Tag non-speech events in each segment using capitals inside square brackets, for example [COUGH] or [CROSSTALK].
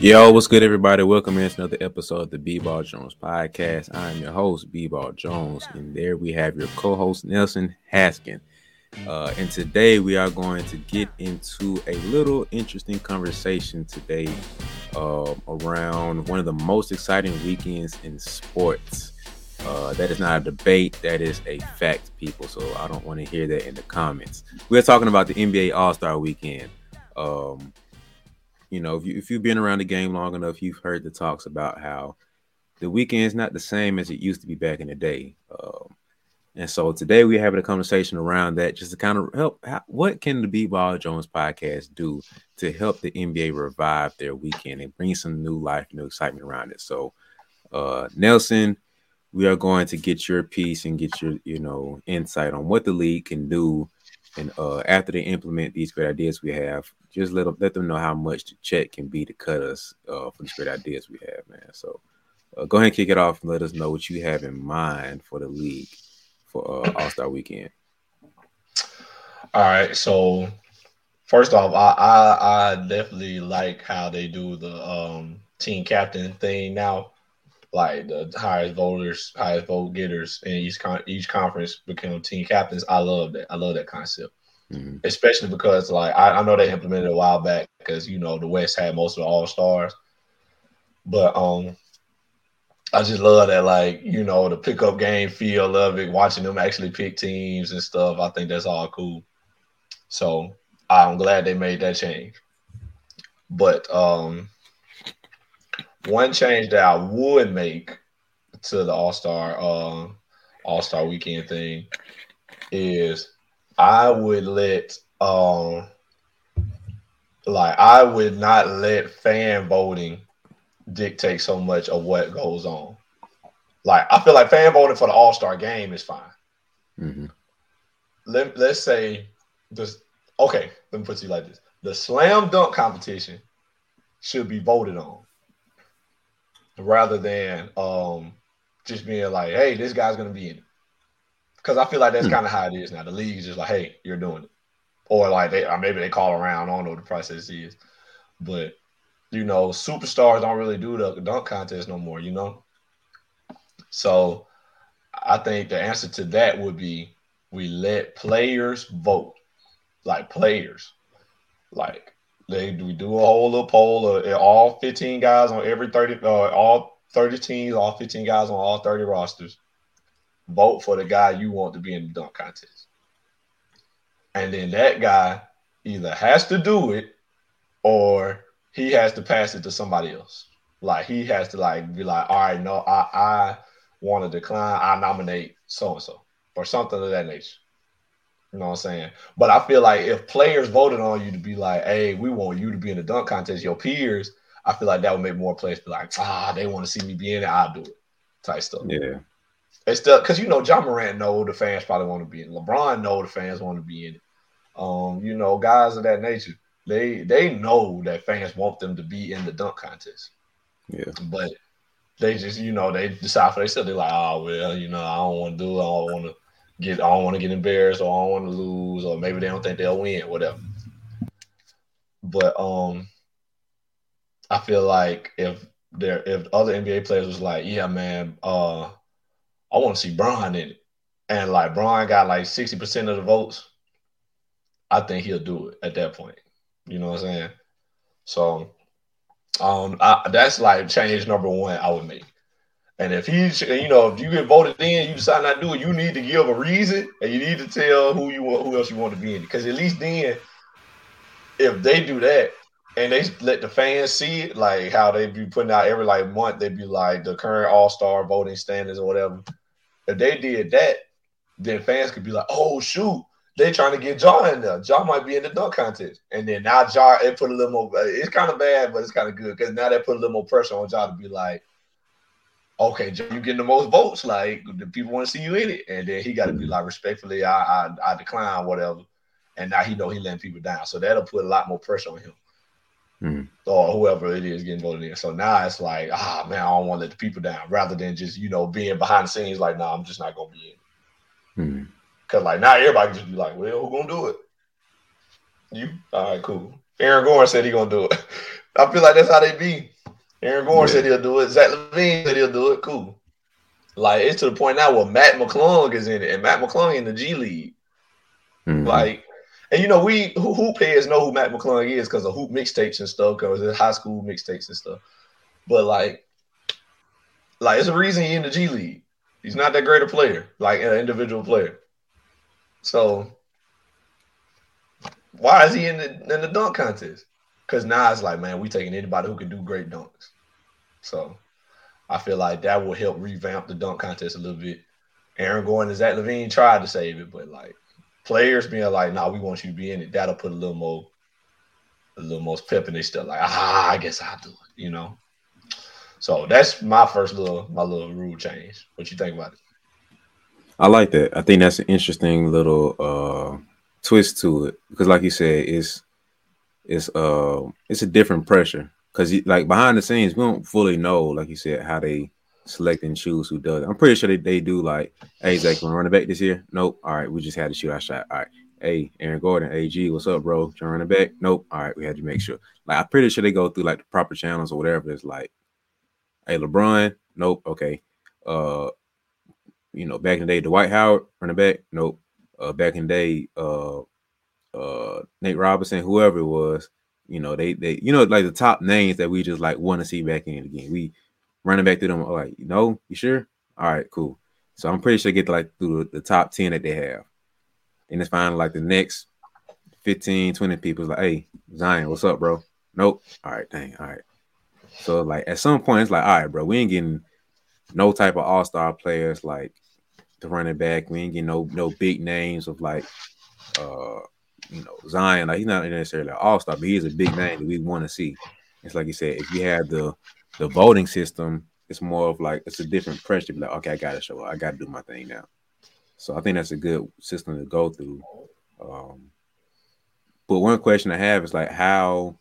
Yo, what's good, everybody? Welcome in to another episode of the B-Ball Jones podcast. I'm your host, B-Ball Jones, and there we have your co-host, Nelson Haskin. Uh, and today we are going to get into a little interesting conversation today uh, around one of the most exciting weekends in sports. Uh, that is not a debate, that is a fact, people. So I don't want to hear that in the comments. We're talking about the NBA All Star weekend. Um, you know, if, you, if you've been around the game long enough, you've heard the talks about how the weekend is not the same as it used to be back in the day. Um, and so today we're having a conversation around that just to kind of help. How, what can the B-Ball Jones podcast do to help the NBA revive their weekend and bring some new life, new excitement around it? So, uh, Nelson, we are going to get your piece and get your, you know, insight on what the league can do. And uh, after they implement these great ideas we have, just let them, let them know how much the check can be to cut us uh, for these great ideas we have, man. So, uh, go ahead and kick it off and let us know what you have in mind for the league for uh, All Star Weekend? All right, so first off, I, I, I definitely like how they do the um, team captain thing now. Like the highest voters, highest vote getters in each con- each conference become team captains. I love that. I love that concept, mm-hmm. especially because like I, I know they implemented a while back because you know the West had most of the All Stars, but um I just love that, like, you know, the pickup game feel of it, watching them actually pick teams and stuff. I think that's all cool. So I'm glad they made that change. But um one change that I would make to the All Star uh, All Star Weekend thing is I would let um like I would not let fan voting dictate so much of what goes on. Like I feel like fan voting for the All Star game is fine. Mm-hmm. Let, let's say this. Okay, let me put it like this: the slam dunk competition should be voted on rather than um, just being like, "Hey, this guy's gonna be in it." Because I feel like that's mm-hmm. kind of how it is now. The league is just like, "Hey, you're doing it," or like they, or maybe they call around. I don't know what the process is, but you know, superstars don't really do the dunk contest no more, you know? So I think the answer to that would be we let players vote, like players. Like they we do a whole little poll of all 15 guys on every 30 uh, all 30 teams, all 15 guys on all 30 rosters. Vote for the guy you want to be in the dunk contest. And then that guy either has to do it or he has to pass it to somebody else. Like he has to like be like, all right, no, I I want to decline. I nominate so and so or something of that nature. You know what I'm saying? But I feel like if players voted on you to be like, hey, we want you to be in the dunk contest, your peers, I feel like that would make more players be like, ah, they want to see me be in it, I'll do it. Type stuff. Yeah. It's still because you know Ja Morant know the fans probably want to be in. LeBron know the fans want to be in it. Um, you know, guys of that nature. They they know that fans want them to be in the dunk contest. Yeah. But they just, you know, they decide for themselves. They're like, oh well, you know, I don't want to do it. I don't want to get I don't want to get embarrassed or I don't want to lose, or maybe they don't think they'll win, whatever. But um I feel like if there if other NBA players was like, yeah, man, uh I want to see Bron in it. And like Bron got like 60% of the votes, I think he'll do it at that point. You know what I'm saying? So um, I, that's like change number one I would make. And if he, you know, if you get voted in, you decide not to do it, you need to give a reason, and you need to tell who you want, who else you want to be in. Because at least then, if they do that and they let the fans see it, like how they be putting out every like month, they'd be like the current All Star voting standards or whatever. If they did that, then fans could be like, "Oh shoot, they trying to get Ja in there. Ja might be in the dunk contest. And then now Ja, it put a little more, it's kind of bad, but it's kind of good because now they put a little more pressure on Ja to be like, okay, you getting the most votes. Like, the people want to see you in it. And then he got to be like, respectfully, I, I, I decline, whatever. And now he know he letting people down. So that'll put a lot more pressure on him. Mm. Or whoever it is getting voted in. So now it's like, ah, man, I don't want to let the people down rather than just, you know, being behind the scenes like, no, nah, I'm just not going to be in. Mm. Cause like now everybody just be like, well, who gonna do it? You all right, cool. Aaron Gordon said he gonna do it. [LAUGHS] I feel like that's how they be. Aaron Gordon yeah. said he'll do it. Zach LaVine said he'll do it. Cool. Like it's to the point now where Mac McClung is in it, and Mac McClung in the G League. Mm-hmm. Like, and you know, we hoop heads know who Mac McClung is because of hoop mixtapes and stuff, because it's high school mixtapes and stuff. But like, like it's a reason he's in the G League. He's not that great a player, like an individual player. So why is he in the in the dunk contest? Because now it's like, man, we taking anybody who can do great dunks. So I feel like that will help revamp the dunk contest a little bit. Aaron Gordon and Zach LaVine tried to save it, but like players being like, "Nah, we want you to be in it." That'll put a little more, a little more pep in their stuff. Like, ah, I guess I'll do it. You know. So that's my first little my little rule change. What you think about it? I like that. I think that's an interesting little uh twist to it because, like you said, it's it's uh it's a different pressure because like behind the scenes we don't fully know, like you said, how they select and choose who does. I'm pretty sure they, they do like, hey Zach, to run it back this year? Nope. All right, we just had to shoot our shot. All right. Hey, Aaron Gordon, AG, what's up, bro? To run back? Nope. All right, we had to make sure. Like I'm pretty sure they go through like the proper channels or whatever. It's like, hey, LeBron, nope. Okay. Uh, you know, back in the day, Dwight Howard running back, nope. Uh, back in the day, uh, uh, Nate Robinson, whoever it was, you know, they they you know like the top names that we just like want to see back in again. We running back through them. Like, you know, you sure? All right, cool. So I'm pretty sure get to like through the, top 10 that they have. And it's finally like the next 15, 20 people is like, hey, Zion, what's up, bro? Nope. All right, dang. All right. So like at some point, it's like, all right, bro, we ain't getting no type of all-star players like the running back. We ain't getting no no big names of like uh you know Zion. Like he's not necessarily an all-star, but he's a big name that we want to see. It's like you said, if you have the the voting system, it's more of like it's a different pressure. Like, okay, I gotta show up. I gotta do my thing now. So I think that's a good system to go through. Um, but one question I have is like how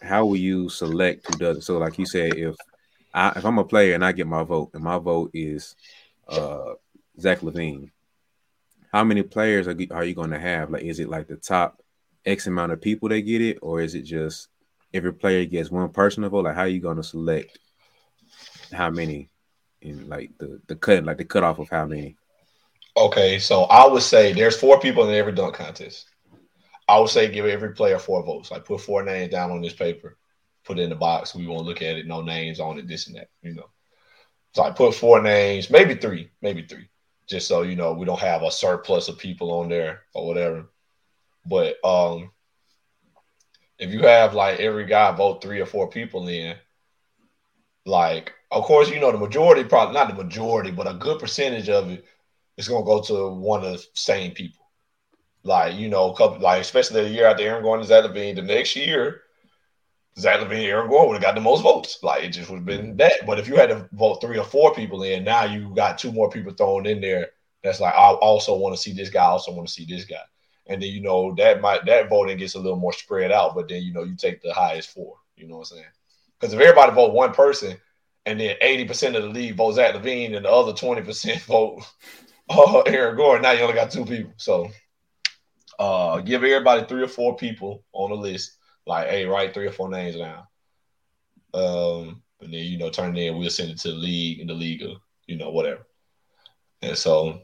how will you select who does it? So like you said, if I if I'm a player and I get my vote and my vote is uh Zach LaVine, how many players are, are you going to have? Like, is it like the top X amount of people that get it, or is it just every player gets one person vote? Like, how are you going to select how many in like the the cut, like the cutoff of how many? Okay, so I would say there's four people in every dunk contest. I would say give every player four votes. Like put four names down on this paper, put it in the box. We won't look at it. No names on it. This and that. You know. So I put four names, maybe three, maybe three, just so you know we don't have a surplus of people on there or whatever. But um, if you have like every guy vote three or four people in, like of course you know the majority probably not the majority, but a good percentage of it is gonna go to one of the same people. Like you know, couple like especially the year after Aaron Gordon and Zach LaVine, the next year Zach LaVine, Aaron Gordon would have got the most votes. Like it just would have been that. But if you had to vote three or four people in, now you got two more people thrown in there. That's like I also want to see this guy. I also want to see this guy and then you know that might that voting gets a little more spread out. But then you know you take the highest four. You know what I'm saying? Because if everybody vote one person, and then 80 percent of the league votes Zach LaVine, and the other 20 percent [LAUGHS] vote uh, Aaron Gordon, now you only got two people. So uh, give everybody three or four people on the list. Like, hey, write three or four names down. Um, and then you know, turn it in. We'll send it to the league, and the league, you know, whatever. And so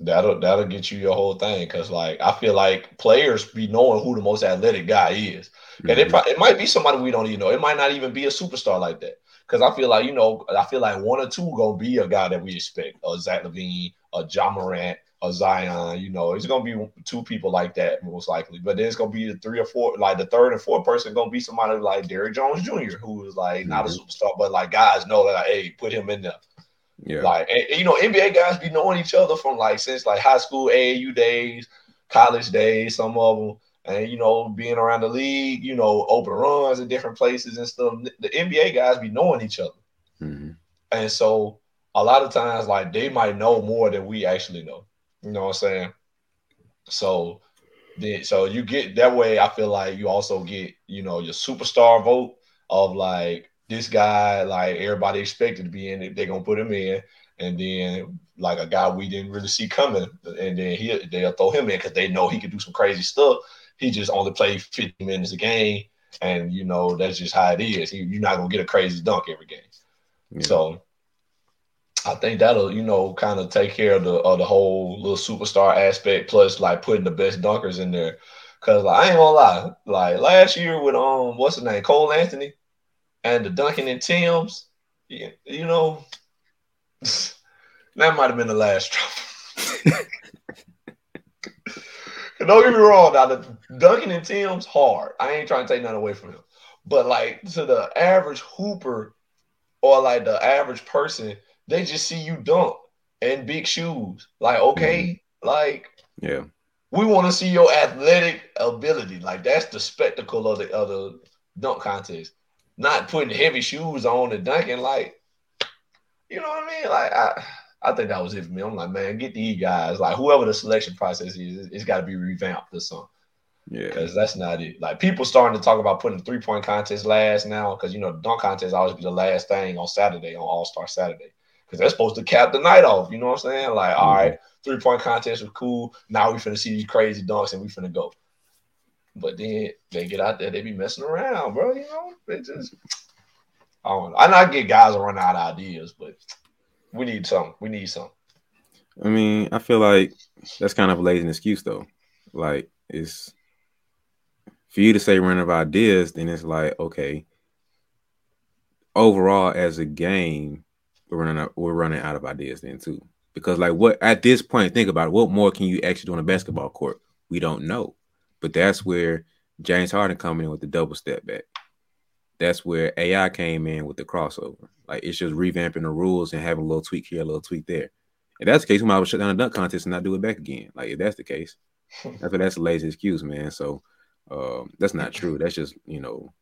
That'll that'll get you your whole thing because like I feel like players be knowing who the most athletic guy is, mm-hmm. and it mm-hmm. it might be somebody we don't even know. It might not even be a superstar like that because I feel like you know I feel like one or two gonna be a guy that we expect, a Zach LaVine, a Ja Morant, a Zion. You know, it's gonna be two people like that most likely, but then it's gonna be the three or four, like the third and fourth person gonna be somebody like Derrick Jones Jr., who is like mm-hmm. not a mm-hmm. superstar, but like guys know that like, hey, put him in there. Yeah. Like, and, you know, NBA guys be knowing each other from like since like high school AAU days, college days, some of them, and you know, being around the league, you know, open runs in different places and stuff. The NBA guys be knowing each other, mm-hmm. and so a lot of times, like they might know more than we actually know. You know what I'm saying? So, then, so you get that way. I feel like you also get, you know, your superstar vote of like this guy, like everybody expected to be in it, they're gonna put him in, and then like a guy we didn't really see coming, and then he they'll throw him in because they know he can do some crazy stuff. he just only played 50 minutes a game, and you know that's just how it is. He, you're not gonna get a crazy dunk every game. Yeah. So I think that'll you know kind of take care of the of the whole little superstar aspect, plus like putting the best dunkers in there. Cause like, I ain't gonna lie, like last year with um what's his name Cole Anthony and the Duncan and Tim's, you, you know [LAUGHS] that might have been the last straw. [LAUGHS] Don't get me wrong. Now the Duncan and Tim's hard. I ain't trying to take nothing away from him, but like to the average hooper or like the average person, they just see you dunk and big shoes. Like okay, mm-hmm. like yeah, we want to see your athletic ability. Like that's the spectacle of the of the dunk contest. Not putting heavy shoes on and dunking. Like you know what I mean? Like I. I think that was it for me. I'm like, man, get these guys, like whoever the selection process is, it's got to be revamped or something. Yeah, because that's not it. Like people starting to talk about putting the three point contest last now, because you know dunk contest always be the last thing on Saturday on All Star Saturday, because they're supposed to cap the night off. You know what I'm saying? Like, mm-hmm. all right, three point contest was cool. Now we finna see these crazy dunks and we finna go. But then they get out there, they be messing around, bro. You know, they just I don't know. I know I get guys running out of ideas, but we need some. We need some. I mean, I feel like that's kind of a lazy excuse though. Like it's for you to say run of ideas, then it's like, okay, overall as a game, we're running out, we're running out of ideas then too. Because like what at this point, think about it, what more can you actually do on a basketball court? We don't know. But that's where James Harden coming in with the double step back that's where AI came in with the crossover. Like it's just revamping the rules and having a little tweak here, a little tweak there. If that's the case, we might as well shut down a dunk contest and not do it back again. Like if that's the case, [LAUGHS] that's that's a lazy excuse, man. So um, that's not true. That's just you know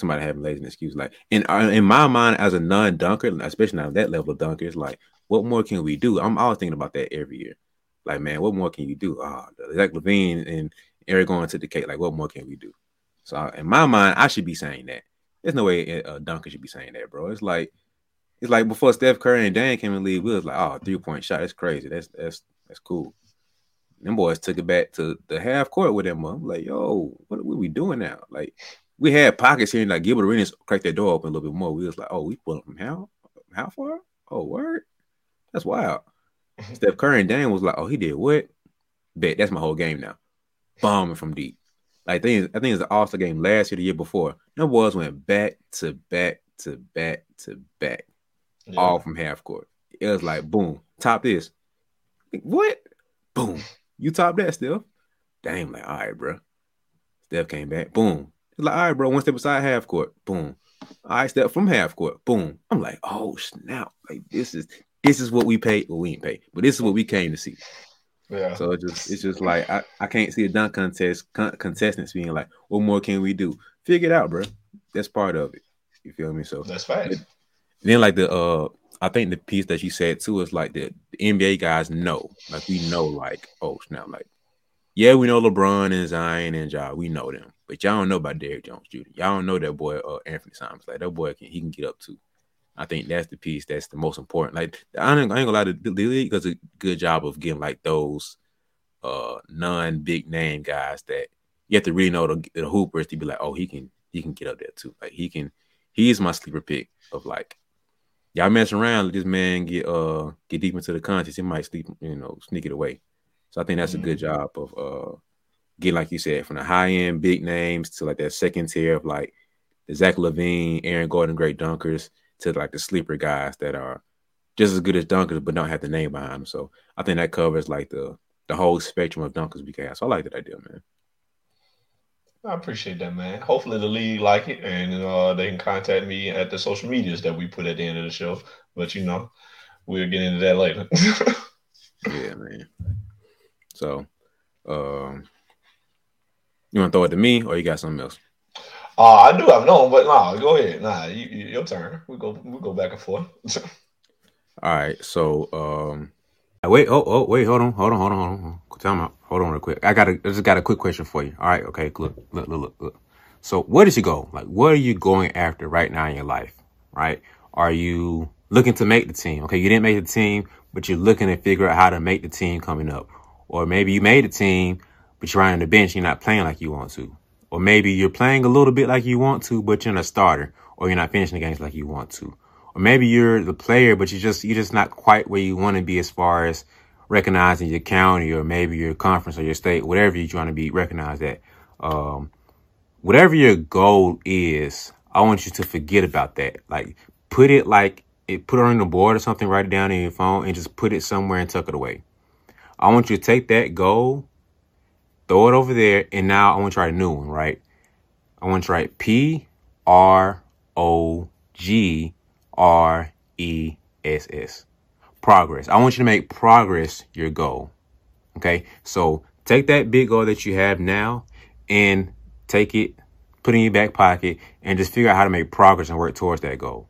somebody having lazy excuse. Like in uh, in my mind, as a non-dunker, especially not that level of dunker, it's like what more can we do? I'm always thinking about that every year. Like man, what more can you do? Ah, Zach LaVine and Eric going to the cake. Like what more can we do? So in my mind, I should be saying that. There's no way a Duncan should be saying that, bro. It's like it's like before Steph Curry and Dame came in the league, we was like, oh, three point shot. That's crazy. That's that's that's cool. Them boys took it back to the half court with them. I'm like, yo, what, what are we doing now? Like, we had pockets here, and like Gilbert Arenas cracked that door open a little bit more. We was like, oh, we pulling from how how far? Oh, word. That's wild. [LAUGHS] Steph Curry and Dame was like, oh, he did what? Bet that's my whole game now. Bombing from deep. Like I think I think it's the All Star game last year, the year before. No boys went back to back to back to back, yeah. all from half court. It was like boom, top this. What? Boom, you top that still. Damn, like all right, bro. Steph came back. Boom. It's like all right, bro. One step beside half court. Boom. I step from half court. Boom. I'm like, oh snap! Like this is this is what we paid. Well, we ain't paid, but this is what we came to see. Yeah. So it just it's just like I, I can't see a dunk contest con- contestants being like, what more can we do? Figure it out, bro. That's part of it. You feel me? So that's fine. Then like the uh I think the piece that you said too is like the, the NBA guys know. Like we know like, oh snap, like yeah, we know LeBron and Zion and Ja, we know them. But y'all don't know about Derrick Jones Jr. Y'all don't know that boy uh, Anfernee Simons. Like that boy can he can get up too. I think that's the piece that's the most important. Like I ain't, I ain't gonna lie, the, the league does a good job of getting like those uh non big name guys that you have to really know the, the hoopers to be like, oh, he can he can get up there too. Like he can he's my sleeper pick of like y'all mess around, let this man get uh get deep into the contest, he might sleep, you know, sneak it away. So I think that's mm-hmm. a good mm-hmm. job of uh getting like you said, from the high end big names to like that second tier of like the Zach LaVine, Aaron Gordon, great dunkers to like the sleeper guys that are just as good as dunkers but don't have the name behind them. So I think that covers like the the whole spectrum of dunkers we can have. So I like that idea, man. I appreciate that, man. Hopefully the league like it and uh, they can contact me at the social medias that we put at the end of the show. But you know, we'll get into that later. [LAUGHS] yeah, man. So, um, you want to throw it to me, or you got something else? Uh, I do have known, but nah, go ahead. Nah, you, you, your turn. We go we go back and forth. [LAUGHS] All right. So um wait, oh, oh, wait, hold on, hold on, hold on, hold on. Time out. Hold on real quick. I got a I just got a quick question for you. All right, okay, look, look, look, look, look. So where does you go? Like what are you going after right now in your life? Right? Are you looking to make the team? Okay, you didn't make the team, but you're looking to figure out how to make the team coming up. Or maybe you made the team, but you're on the bench, you're not playing like you want to. Or maybe you're playing a little bit like you want to, but you're not a starter, or you're not finishing the games like you want to. Or maybe you're the player, but you're just you're just not quite where you want to be as far as recognizing your county or maybe your conference or your state, whatever you're trying to be recognized at. Um, whatever your goal is, I want you to forget about that. Like put it like it, put it on the board or something, write it down in your phone and just put it somewhere and tuck it away. I want you to take that goal, throw it over there, and now I want to write a new one, right? I want to write P R O G R E S S. Progress. I want you to make progress your goal. Okay. So take that big goal that you have now and take it, put it in your back pocket, and just figure out how to make progress and work towards that goal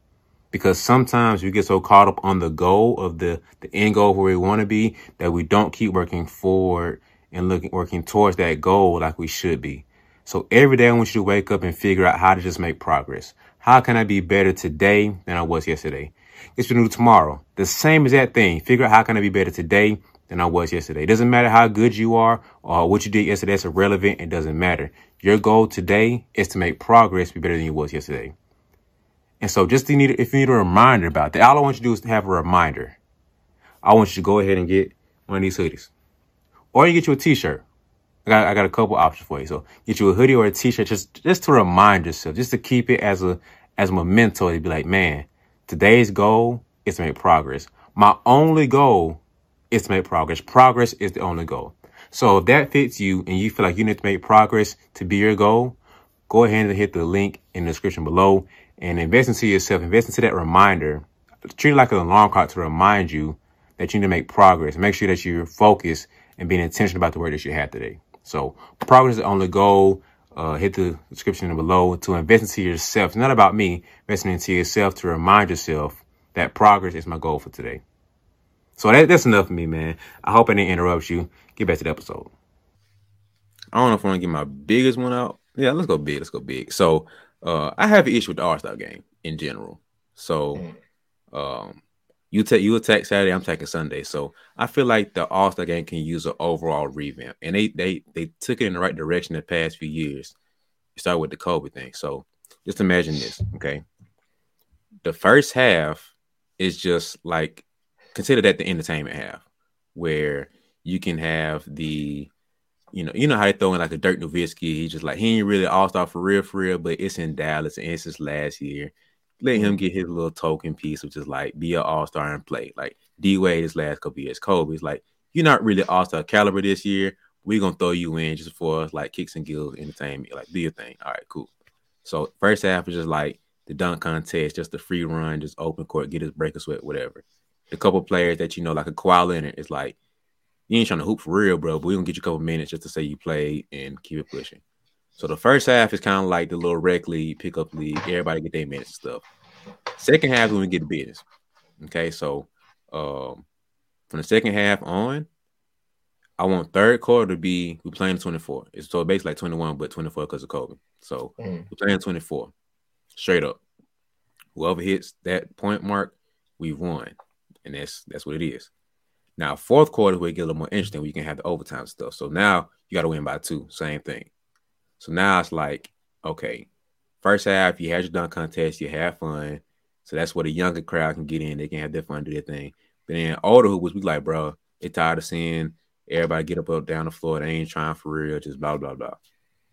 because sometimes we get so caught up on the goal of the, the end goal where we want to be that we don't keep working forward and looking working towards that goal like we should be. So every day I want you to wake up and figure out how to just make progress. How can I be better today than I was yesterday? It's to do tomorrow. The same as that thing. Figure out how can I be better today than I was yesterday. It doesn't matter how good you are or what you did yesterday. It's irrelevant. It doesn't matter. Your goal today is to make progress be better than you was yesterday. And so just to need, if you need a reminder about that, all I want you to do is to have a reminder. I want you to go ahead and get one of these hoodies or you get you a t-shirt. I got, I got a couple options for you. So get you a hoodie or a t-shirt just, just to remind yourself, just to keep it as a, as a memento to be like, man, today's goal is to make progress. My only goal is to make progress. Progress is the only goal. So if that fits you and you feel like you need to make progress to be your goal, go ahead and hit the link in the description below and invest into yourself, invest into that reminder. Treat it like an alarm clock to remind you that you need to make progress. Make sure that you're focused and being intentional about the word that you had today. So progress is on the goal. Uh, hit the description below to invest into yourself. It's not about me, investing into yourself to remind yourself that progress is my goal for today. So that, that's enough for me, man. I hope I didn't interrupt you. Get back to the episode. I don't know if I want to get my biggest one out. Yeah, let's go big. Let's go big. So uh, I have an issue with the All Star game in general. So, mm. um, you take you attack Saturday, I'm taking Sunday. So I feel like the All Star game can use an overall revamp, and they they they took it in the right direction the past few years. It started with the COVID thing. So just imagine this, okay? The first half is just like consider that the entertainment half, where you can have the you know, you know how they throw in like a Dirk Nowitzki. He just like he ain't really all star for real, for real, but it's in Dallas and it's his last year. Let him get his little token piece, which is like be an all star and play. Like D Wade his last couple years. Kobe's like you're not really all star caliber this year. We're gonna throw you in just for like kicks and gills entertainment. Like do your thing. All right, cool. So first half is just like the dunk contest, just the free run, just open court, get his break a sweat, whatever. The couple players that you know, like a Kawhi Leonard, is like you ain't trying to hoop for real, bro. But we're gonna get you a couple minutes just to say you played and keep it pushing. So the first half is kind of like the little rec league, pickup league. Everybody get their minutes and stuff. Second half when we get the business. Okay, so um, from the second half on, I want third quarter to be we playing 24. It's so basically like 21, but 24 because of COVID. So mm. we're playing 24. Straight up. Whoever hits that point mark, we've won. And that's that's what it is. Now, fourth quarter we get a little more interesting. We can have the overtime stuff. So now you got to win by two. Same thing. So now it's like, okay, first half you had your dunk contest, you have fun. So that's where the younger crowd can get in. They can have their fun, do their thing. But then older hoopers, we like, bro, they tired of seeing everybody get up, up down the floor. They ain't trying for real, just blah blah blah.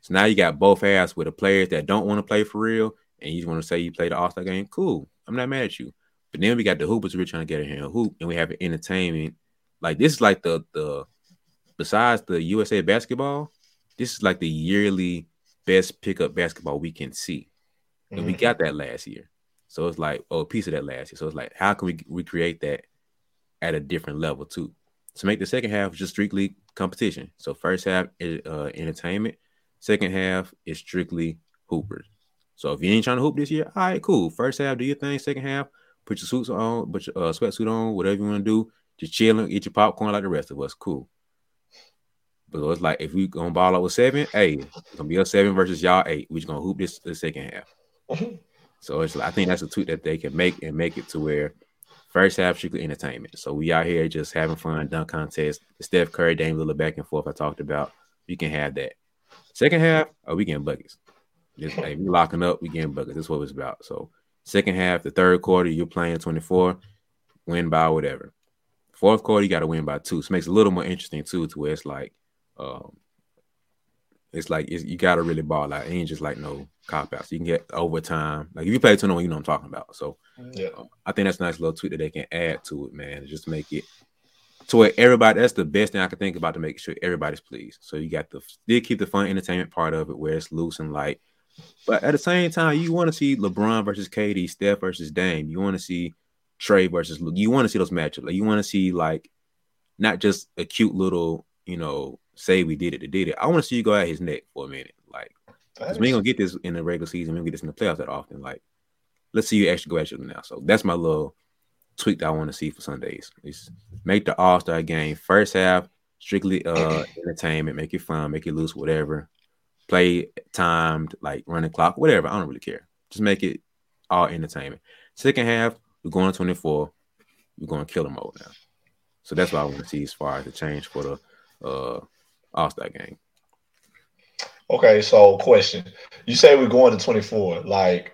So now you got both halves with the players that don't want to play for real, and you just want to say you played the All Star game. Cool, I'm not mad at you. But then we got the hoopers we're trying to get in here and hoop, and we have an entertainment like this is like the the besides the USA basketball, this is like the yearly best pickup basketball we can see. And mm-hmm. we got that last year. So it's like, oh, a piece of that last year. So it's like, how can we recreate that at a different level too? To make the second half just strictly competition. So first half is uh, entertainment. Second half is strictly hoopers. So if you ain't trying to hoop this year, all right, cool. First half, do your thing. Second half, put your suits on, put your uh, sweatsuit on, whatever you want to do just chilling, eat your popcorn like the rest of us. Cool. But it's like if we gonna ball out with seven, hey, it's gonna be a seven versus y'all eight. We just gonna hoop this the second half. [LAUGHS] so it's like I think that's a tweet that they can make and make it to where first half strictly entertainment. So we out here just having fun, dunk contest, the Steph Curry, Dame Lillard back and forth I talked about. you can have that. Second half, oh, we getting buckets. Just hey, we locking up, we getting buckets. That's what it's about. So second half, the third quarter, you're playing 24, win by whatever. Fourth quarter, you got to win by two. So it makes it a little more interesting too, to where it's like, um, it's like it's, you got to really ball out. It ain't just like no cop outs. You can get overtime. Like if you play 21, you know what I'm talking about. So Yeah. um, I think that's a nice little tweak that they can add to it, man. Just make it to where everybody. That's the best thing I can think about to make sure everybody's pleased. So you got the still keep the fun entertainment part of it, where it's loose and light. But at the same time, you want to see LeBron versus KD, Steph versus Dame. You want to see Trae versus Luke. You want to see those matchups. Like you want to see like not just a cute little, you know, say we did it to did it. I want to see you go at his neck for a minute. Like, 'cause we ain't gonna get this in the regular season. We don't get this in the playoffs that often. Like let's see you actually go at you now. So that's my little tweak that I want to see for Sundays. Is make the All Star game first half strictly uh [CLEARS THROAT] entertainment, make it fun, make it loose, whatever. Play timed, like running clock, whatever. I don't really care. Just make it all entertainment. Second half, we're going to 24. We're going to kill mode now. So that's what I want to see as far as the change for the uh All Star game. Okay, so question. You say we're going to 24. Like,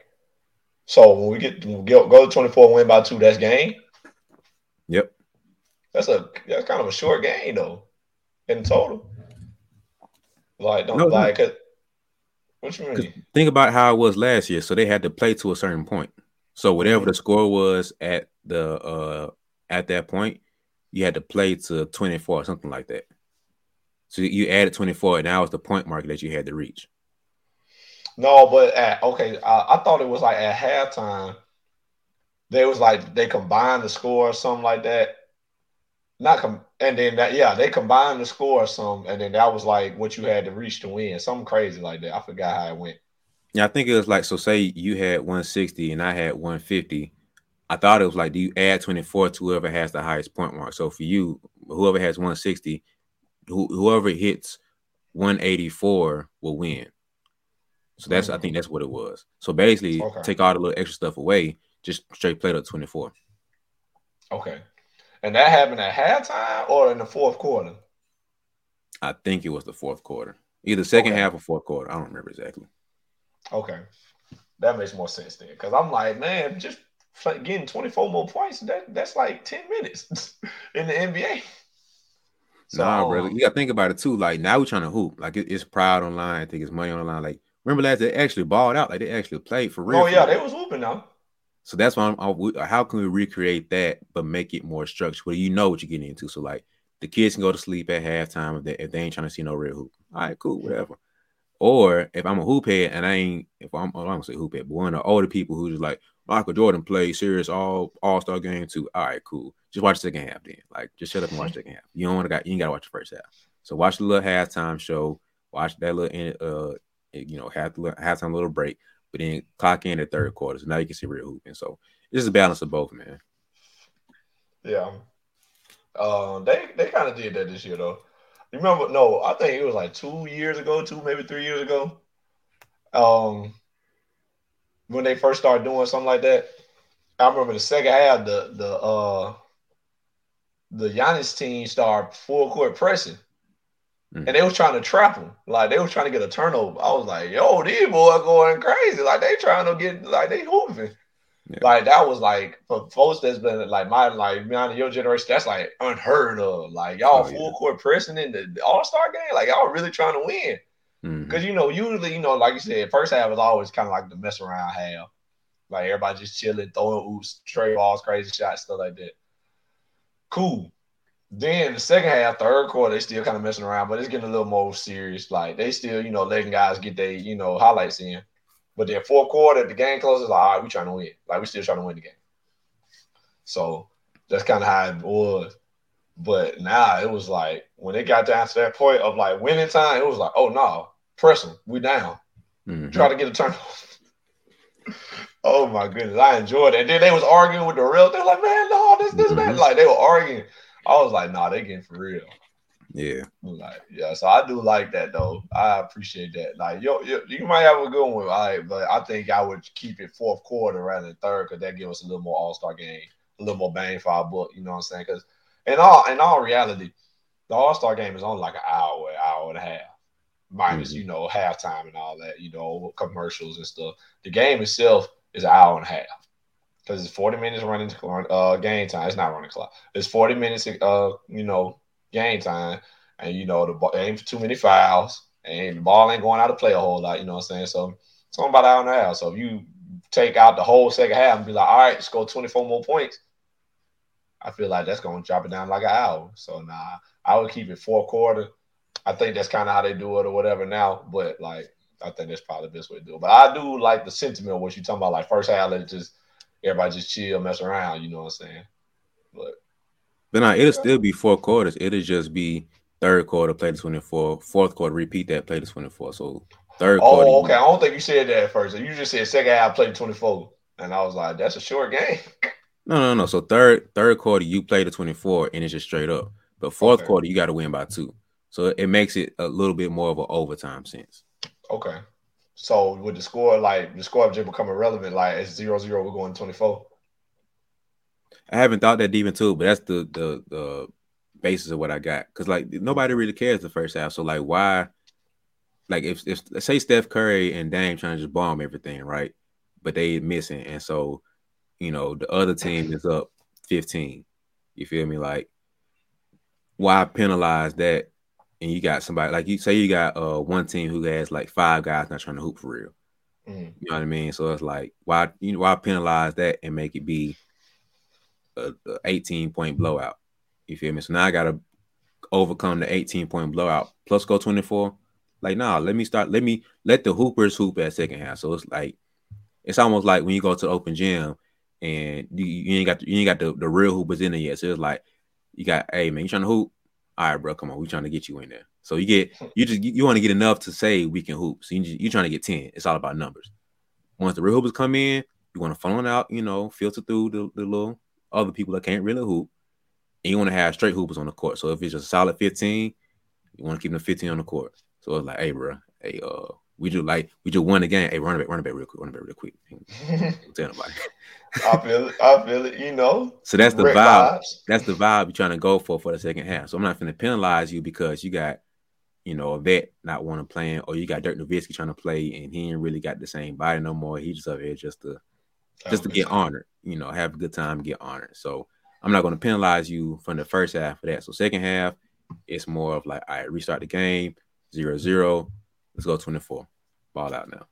so when we get when we go, go to 24 win by two, that's game? Yep. That's a that's kind of a short game though, in total. Like, don't No, like it. What you mean? think about how it was last year. So they had to play to a certain point. So whatever the score was at the uh at that point, you had to play to 24 or something like that. So you added 24, and that was the point mark that you had to reach. No, but at okay, I, I thought it was like at halftime. They was like they combined the score or something like that. Not com- and then that yeah, they combined the score or something, and then that was like what you had to reach to win. Something crazy like that. I forgot how it went. Yeah, I think it was like so. Say you had 160 and I had 150. I thought it was like, do you add 24 to whoever has the highest point mark? So for you, whoever has 160, who, whoever hits 184 will win. So that's I mm-hmm. think that's what it was. So basically, Okay. take all the little extra stuff away, just straight play to 24. Okay. And that happened at halftime or in the fourth quarter? I think it was the fourth quarter, either second Okay. half or fourth quarter. I don't remember exactly. Okay. That makes more sense then. Because I'm like, man, just getting 24 more points, that that's like 10 minutes [LAUGHS] in the NBA. So, nah, brother, you gotta think about it too. Like now we're trying to hoop. Like it, it's pride online. I think it's money on the line. Like remember last they actually balled out. Like they actually played for real. Oh yeah, they was hooping now. So that's why I'm, I, how can we recreate that but make it more structured where you know what you're getting into? So like the kids can go to sleep at halftime if they if they ain't trying to see no real hoop. All right, cool, whatever. Or if I'm a hoop head and I ain't if I'm oh, I don't wanna say hoop head, but one of the older people who's just like Michael Jordan played serious all all star game too. All right, cool. Just watch the second half then. Like just shut up and watch the second half. You don't want to got you ain't gotta watch the first half. So watch the little halftime show. Watch that little uh you know half halftime little break, but then clock in the third quarter. So now you can see real hooping. So it's just a balance of both, man. Yeah. Um, they they kind of did that this year though. You remember? No, I think it was like two years ago, two maybe three years ago. Um, when they first started doing something like that, I remember the second half, the the uh the Giannis team started full court pressing. Mhm. And they was trying to trap him. Like they was trying to get a turnover. I was like, yo, these boys going crazy. Like they trying to get like they hooping. Yeah. Like that was like for folks that's been like my like beyond your generation, that's like unheard of. Like y'all Oh, yeah. full court pressing in the All Star game, like y'all really trying to win. Mhm. Because you know, usually, you know, like you said, first half is always kind of like the mess around half. Like everybody just chilling, throwing oops, straight balls, crazy shots, stuff like that. Cool. Then the second half, third quarter, they still kind of messing around, but it's getting a little more serious. Like they still, you know, letting guys get their, you know, highlights in. But then fourth quarter, the game closes, like, all right, we trying to win. Like we still trying to win the game. So that's kind of how it was. But now it was like when it got down to that point of like winning time, it was like, oh no, press them, we down. Mhm. Try to get a turnover. [LAUGHS] oh my goodness, I enjoyed it. And then they was arguing with the real. They're like, man, no, this, this. Mhm. Like they were arguing. I was like, nah, they getting for real. Yeah. Like, yeah, so I do like that though. I appreciate that. Like, yo, yo you might have a good one, right, but I think I would keep it fourth quarter rather than third because that give us a little more All Star game, a little more bang for our buck. You know what I'm saying? Because in all in all reality, the All Star game is only like an hour, hour and a half. Minus, mm-hmm. you know, halftime and all that, you know, commercials and stuff. The game itself is an hour and a half because it's 40 minutes running uh, game time. It's not running clock. It's 40 minutes, uh, you know, game time. And, you know, the ball ain't too many fouls and the ball ain't going out to play a whole lot, you know what I'm saying? So it's only about an hour and a half. So if you take out the whole second half and be like, all right, score 24 more points, I feel like that's going to drop it down like an hour. So, nah, I would keep it four quarter. I think that's kind of how they do it or whatever now. But, like, I think that's probably the best way to do it. But I do like the sentiment of what you're talking about. Like, first half, let just everybody just chill, mess around. You know what I'm saying? But, but nah, it'll still be four quarters. It'll just be third quarter, play the 24, fourth quarter, repeat that, play the 24. So, third oh, quarter. okay. I don't think you said that at first. You just said second half, play the 24. And I was like, that's a short game. [LAUGHS] No, no, no. So third third quarter, you play the 24 and it's just straight up. But fourth okay. quarter, you got to win by two. So it makes it a little bit more of an overtime sense. Okay. So with the score, like the score just become irrelevant, like it's zero zero, we're going 24. I haven't thought that deep into it, but that's the the the basis of what I got. Cause like nobody really cares the first half. So like why like if if say Steph Curry and Dame trying to just bomb everything, right? But they missing. And so you know, the other team is up 15. You feel me? Like, why penalize that? And you got somebody like you say you got uh one team who has like five guys not trying to hoop for real. Mm. You know what I mean? So it's like why you know why penalize that and make it be a, a 18 point blowout. You feel me? So now I gotta overcome the 18 point blowout plus go 24. Like, nah, let me start. Let me let the hoopers hoop at second half. So it's like it's almost like when you go to the open gym and you, you ain't got the, you ain't got the, the real hoopers in there yet. So it's like you got, hey man, you trying to hoop? All right, bro, come on, we trying to get you in there. So you get you just you want to get enough to say we can hoop. So you you trying to get ten. It's all about numbers. Once the real hoopers come in, you want to funnel out, you know, filter through the, the little other people that can't really hoop, and you want to have straight hoopers on the court. So if it's just a solid fifteen, you want to keep them fifteen on the court. So it's like, hey, bro, hey, uh, we just like we just won again. Hey, run it back, run it back real quick, run it back real quick. [LAUGHS] tell nobody. I feel it. I feel it. You know. So that's the vibe. Vibes. That's the vibe you're trying to go for for the second half. So I'm not going to penalize you because you got, you know, a vet not want to play, or you got Dirk Nowitzki trying to play, and he ain't really got the same body no more. He just up here just to, just to get honored. You know, have a good time, get honored. So I'm not going to penalize you from the first half for that. So second half, it's more of like, all right, restart the game, zero zero. Let's go 24. Ball out now.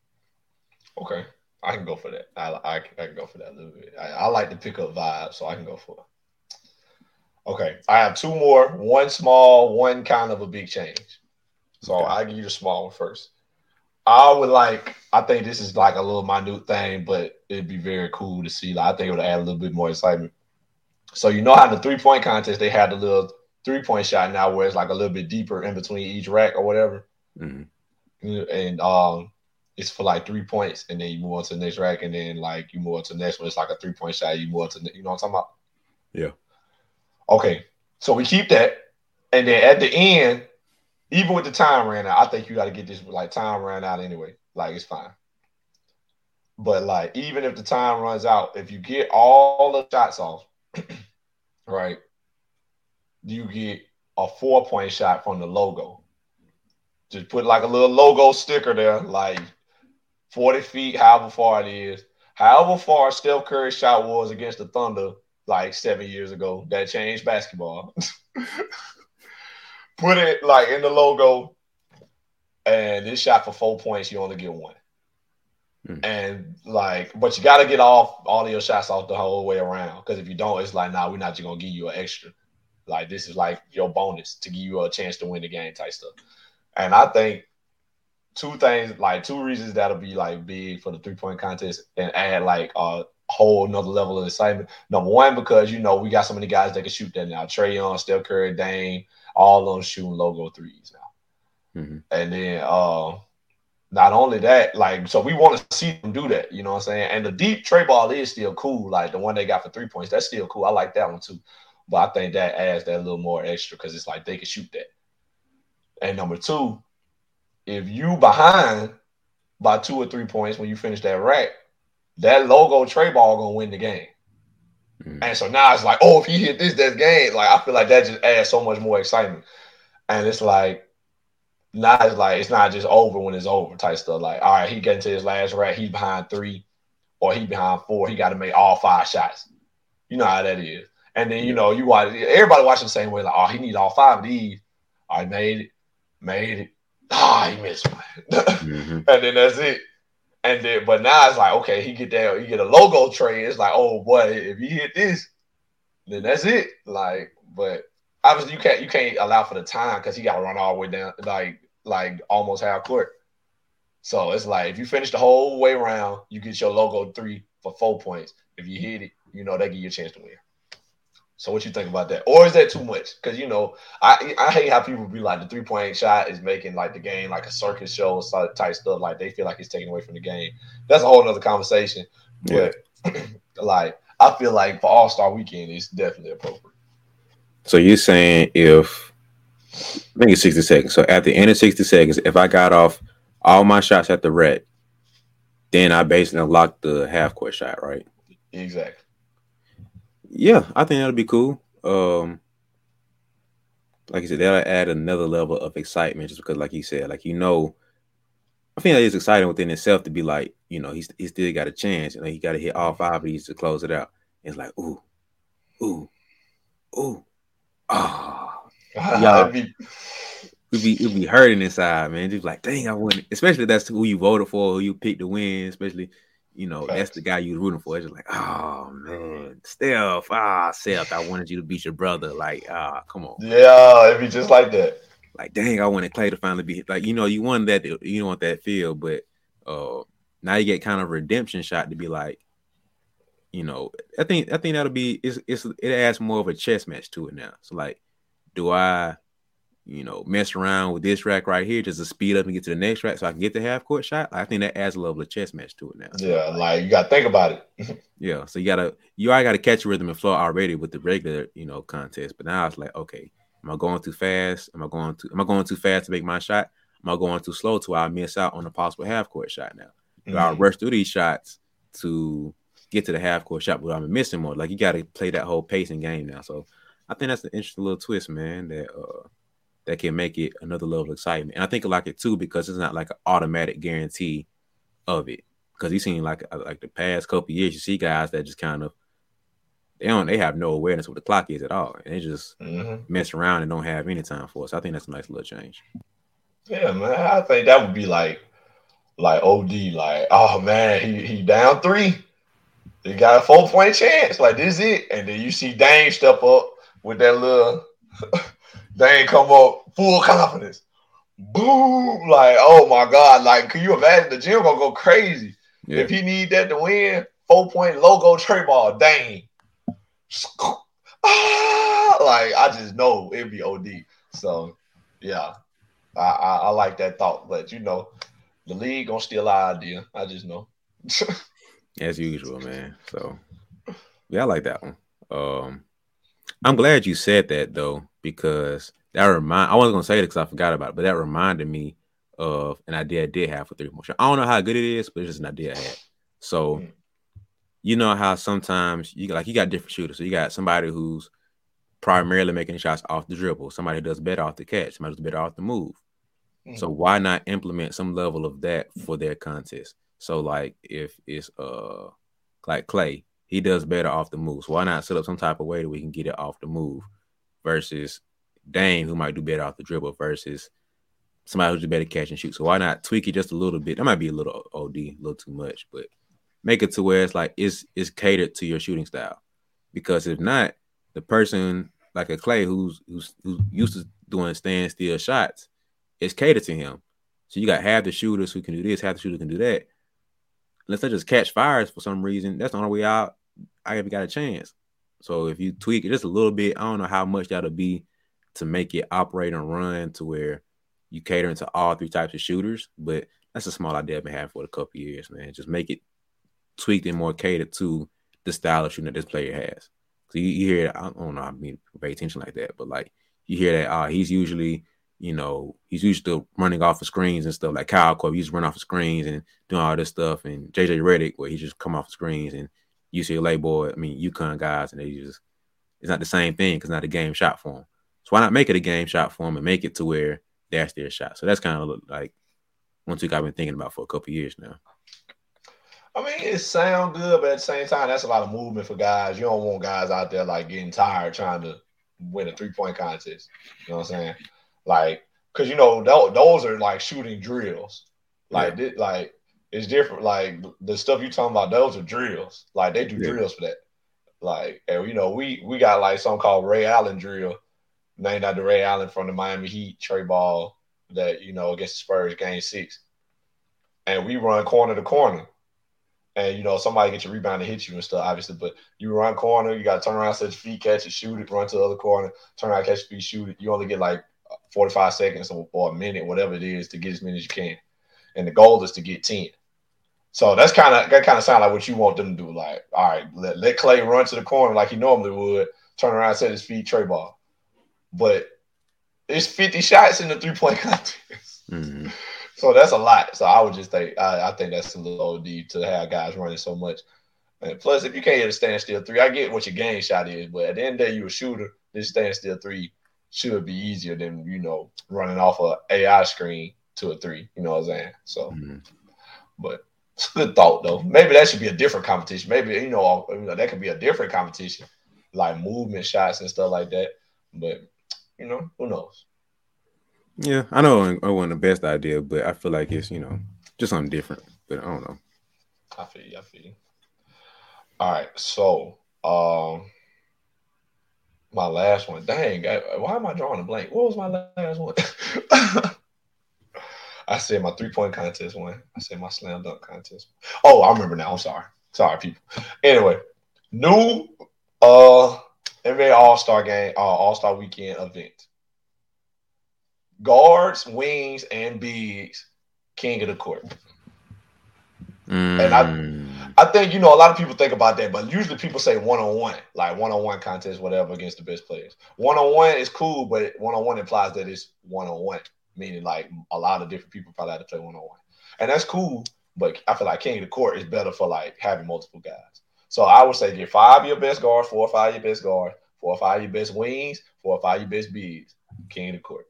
Okay. I can go for that. I, I, I can go for that a little bit. I, I like the pick up vibes, so I can go for it. Okay. I have two more. One small, one kind of a big change. So okay. I'll give you the small one first. I would like, I think this is like a little minute thing, but it'd be very cool to see. Like, I think it would add a little bit more excitement. So you know how in the three point contest they had the little three point shot now where it's like a little bit deeper in between each rack or whatever. Mm-hmm and um, it's for like three points, and then you move on to the next rack, and then like you move on to the next one. It's like a three point shot. You move on to the, you know what I'm talking about? Yeah. Okay, so we keep that, and then at the end, even with the time ran out, I think you got to get this like time ran out anyway. Like it's fine. But like even if the time runs out, if you get all the shots off, [CLEARS THROAT] right, you get a four point shot from the logo. Just put like a little logo sticker there, like 40 feet, however far it is. However far Steph Curry's shot was against the Thunder like seven years ago, that changed basketball. [LAUGHS] put it like in the logo, and this shot for four points, you only get one. Hmm. And like, but you got to get off all of your shots off the whole way around. Because if you don't, it's like, nah, we're not just gonna give you an extra. Like this is like your bonus to give you a chance to win the game type stuff. And I think two things, like two reasons that'll be like big for the three point contest and add like a whole another level of excitement. Number one, because you know we got so many guys that can shoot that now. Trae Young, Steph Curry, Dame, all them shooting logo threes now. Mm-hmm. And then uh not only that, like so we want to see them do that, you know what I'm saying? And the deep tray ball is still cool, like the one they got for three points, that's still cool. I like that one too. But I think that adds that little more extra because it's like they can shoot that. And number two, if you behind by two or three points when you finish that rack, that logo Trae ball gonna win the game. Mm. And so now it's like, oh, if he hit this, that game. Like I feel like that just adds so much more excitement. And it's like, now it's like it's not just over when it's over type stuff. Like, all right, he getting to his last rack, he's behind three, or he behind four. He got to make all five shots. You know how that is. And then you know you watch everybody watching the same way. Like, oh, he needs all five of these. I made it, made it. Ah, oh, he missed one. [LAUGHS] mm-hmm. And then that's it. And then, but now it's like, okay, he get that, he get a logo trade. It's like, oh boy, if he hit this, then that's it. Like, but obviously you can't you can't allow for the time because he got to run all the way down, like like almost half court. So it's like if you finish the whole way around, you get your logo three for four points. If you hit it, you know they give you a chance to win. So what you think about that? Or is that too much? Because you know, I I hate how people be like the three point shot is making like the game like a circus show type stuff. Like they feel like it's taken away from the game. That's a whole other conversation. Yeah. But [CLEARS THROAT] like I feel like for All Star Weekend, it's definitely appropriate. So you're saying if I think it's 60 seconds. So at the end of 60 seconds, if I got off all my shots at the red, then I basically unlocked the half court shot, right? Exactly. Yeah, I think that'll be cool. Um, like I said, that'll add another level of excitement just because, like you said, like you know, I think that is exciting within itself to be like, you know, he's he still got a chance. You know, he got to hit all five of these to close it out. And it's like, ooh, ooh, ooh, ah, oh. yeah. Be... It'd be it'd be hurting inside, man. Just like, dang, I won. Especially that's who you voted for, who you picked to win. Especially you know, Facts. that's the guy you're rooting for. It's just like, oh man, Steph, ah, Steph, I wanted you to beat your brother. Like, ah, come on. Yeah, it'd be just like that. Like, dang, I wanted Clay to finally be like, you know, you want that, you don't want that feel, but uh, now you get kind of redemption shot to be like, you know, I think I think that'll be it's, it's it adds more of a chess match to it now. So like, do I you know, mess around with this rack right here just to speed up and get to the next rack so I can get the half court shot. I think that adds a level of chess match to it now. Yeah, like you gotta think about it. [LAUGHS] yeah. So you gotta you already gotta catch rhythm and flow already with the regular, you know, contest. But now it's like, okay, am I going too fast? Am I going too am I going too fast to make my shot? Am I going too slow to I miss out on a possible half court shot now? Mm-hmm. I rush through these shots to get to the half court shot, but I'm missing more. Like you gotta play that whole pacing game now. So I think that's an interesting little twist, man, that uh that can make it another level of excitement. And I think I like it too because it's not like an automatic guarantee of it. Because you seen like uh, like the past couple years, you see guys that just kind of they don't they have no awareness what the clock is at all, and they just mm-hmm. mess around and don't have any time for us. So I think that's a nice little change. Yeah, man, I think that would be like like OD, like oh man, he he down three, he got a four point chance, like this is it, and then you see Dame step up with that little. [LAUGHS] they ain't come up full confidence. Boom! Like, oh my god! Like, can you imagine the gym gonna go crazy yeah. if he need that to win? Four point logo trey ball, dang! Ah, like, I just know it'd be OD. So, yeah, I, I, I like that thought, but you know, the league gonna steal our idea. I just know. [LAUGHS] As usual, man. So, yeah, I like that one. Um, I'm glad you said that though, because that remind I wasn't gonna say it because I forgot about it, but that reminded me of an idea I did have for three more I don't know how good it is, but it's just an idea I had. So mm-hmm. you know how sometimes you like you got different shooters. So you got somebody who's primarily making shots off the dribble, somebody who does better off the catch, somebody who's better off the move. Mm-hmm. So why not implement some level of that for their contest? So like if it's uh like Clay, he does better off the move. So why not set up some type of way that we can get it off the move versus Dame, who might do better off the dribble versus somebody who's better catch and shoot. So why not tweak it just a little bit? That might be a little OD, a little too much, but make it to where it's like it's it's catered to your shooting style. Because if not, the person like a Clay who's who's who's used to doing standstill shots, it's catered to him. So you got half the shooters who can do this, half the shooters can do that. Unless they just catch fires for some reason, that's the only way out I ever got a chance. So if you tweak it just a little bit, I don't know how much that'll be to make it operate and run to where you cater into all three types of shooters. But that's a small idea I've been having for a couple years, man. Just make it tweaked and more catered to the style of shooting that this player has. So you, you hear, I don't know, I mean, pay attention like that, but like you hear that, uh, he's usually, you know, he's used to running off of screens and stuff like Kyle Korver. He used to run off of screens and doing all this stuff. And JJ Redick, where he just come off of screens and UCLA boy, I mean, UConn guys, and they just, it's not the same thing because not a game shot for them. So why not make it a game shot for them and make it to where that's their shot. So that's kind of like one thing I've been thinking about for a couple years now. I mean, it sounds good, but at the same time, that's a lot of movement for guys. You don't want guys out there like getting tired trying to win a three point contest. You know what I'm saying? Like, because you know those are like shooting drills. Like, yeah. like it's different. Like the stuff you talking about, those are drills. Like they do yeah. drills for that. Like, and you know, we we got like something called Ray Allen drill, named after Ray Allen from the Miami Heat trey ball that you know against the Spurs game six, and we run corner to corner and you know somebody get your rebound and hit you and stuff, obviously. But you run corner, you got to turn around, set your feet, catch it, shoot it, run to the other corner, turn around, catch your feet, shoot it. You only get like 45 seconds or, or a minute, whatever it is, to get as many as you can. And the goal is to get 10. So that's kind of that kind of sound like what you want them to do. Like, all right, let, let Clay run to the corner like he normally would, turn around, set his feet, trey ball. But it's 50 shots in the three point [LAUGHS] contest. Mm-hmm. So that's a lot. So I would just think I, I think that's a little OD to have guys running so much. And plus, if you can't hit a standstill three, I get what your game shot is, but at the end of the day, you're a shooter. This standstill three should be easier than you know running off a AI screen to a three. You know what I'm saying? So, mm-hmm. but it's a good thought though. Maybe that should be a different competition. Maybe you know, you know that could be a different competition, like movement shots and stuff like that. But you know, who knows? Yeah, I know it wasn't the best idea, but I feel like it's you know just something different. But I don't know. I feel you. I feel you. All right, so um, my last one. Dang, I, why am I drawing a blank? What was my last one? [LAUGHS] I said my three point contest one. I said my slam dunk contest. Oh, I remember now. I'm sorry. Sorry, people. Anyway, new uh NBA All Star game, uh, All Star Weekend event guards, wings, and bigs, king of the court. Mm. And I, mm. I think you know a lot of people think about that, but usually people say one on one, like one on one contest, whatever, against the best players. One on one is cool, but one on one implies that it's one on one, meaning like a lot of different people probably have to play one on one, and that's cool. But I feel like king of the court is better for like having multiple guys. So I would say get five your best guards, four or five your best guards, four or five your best wings, four or five your best bigs, king of the court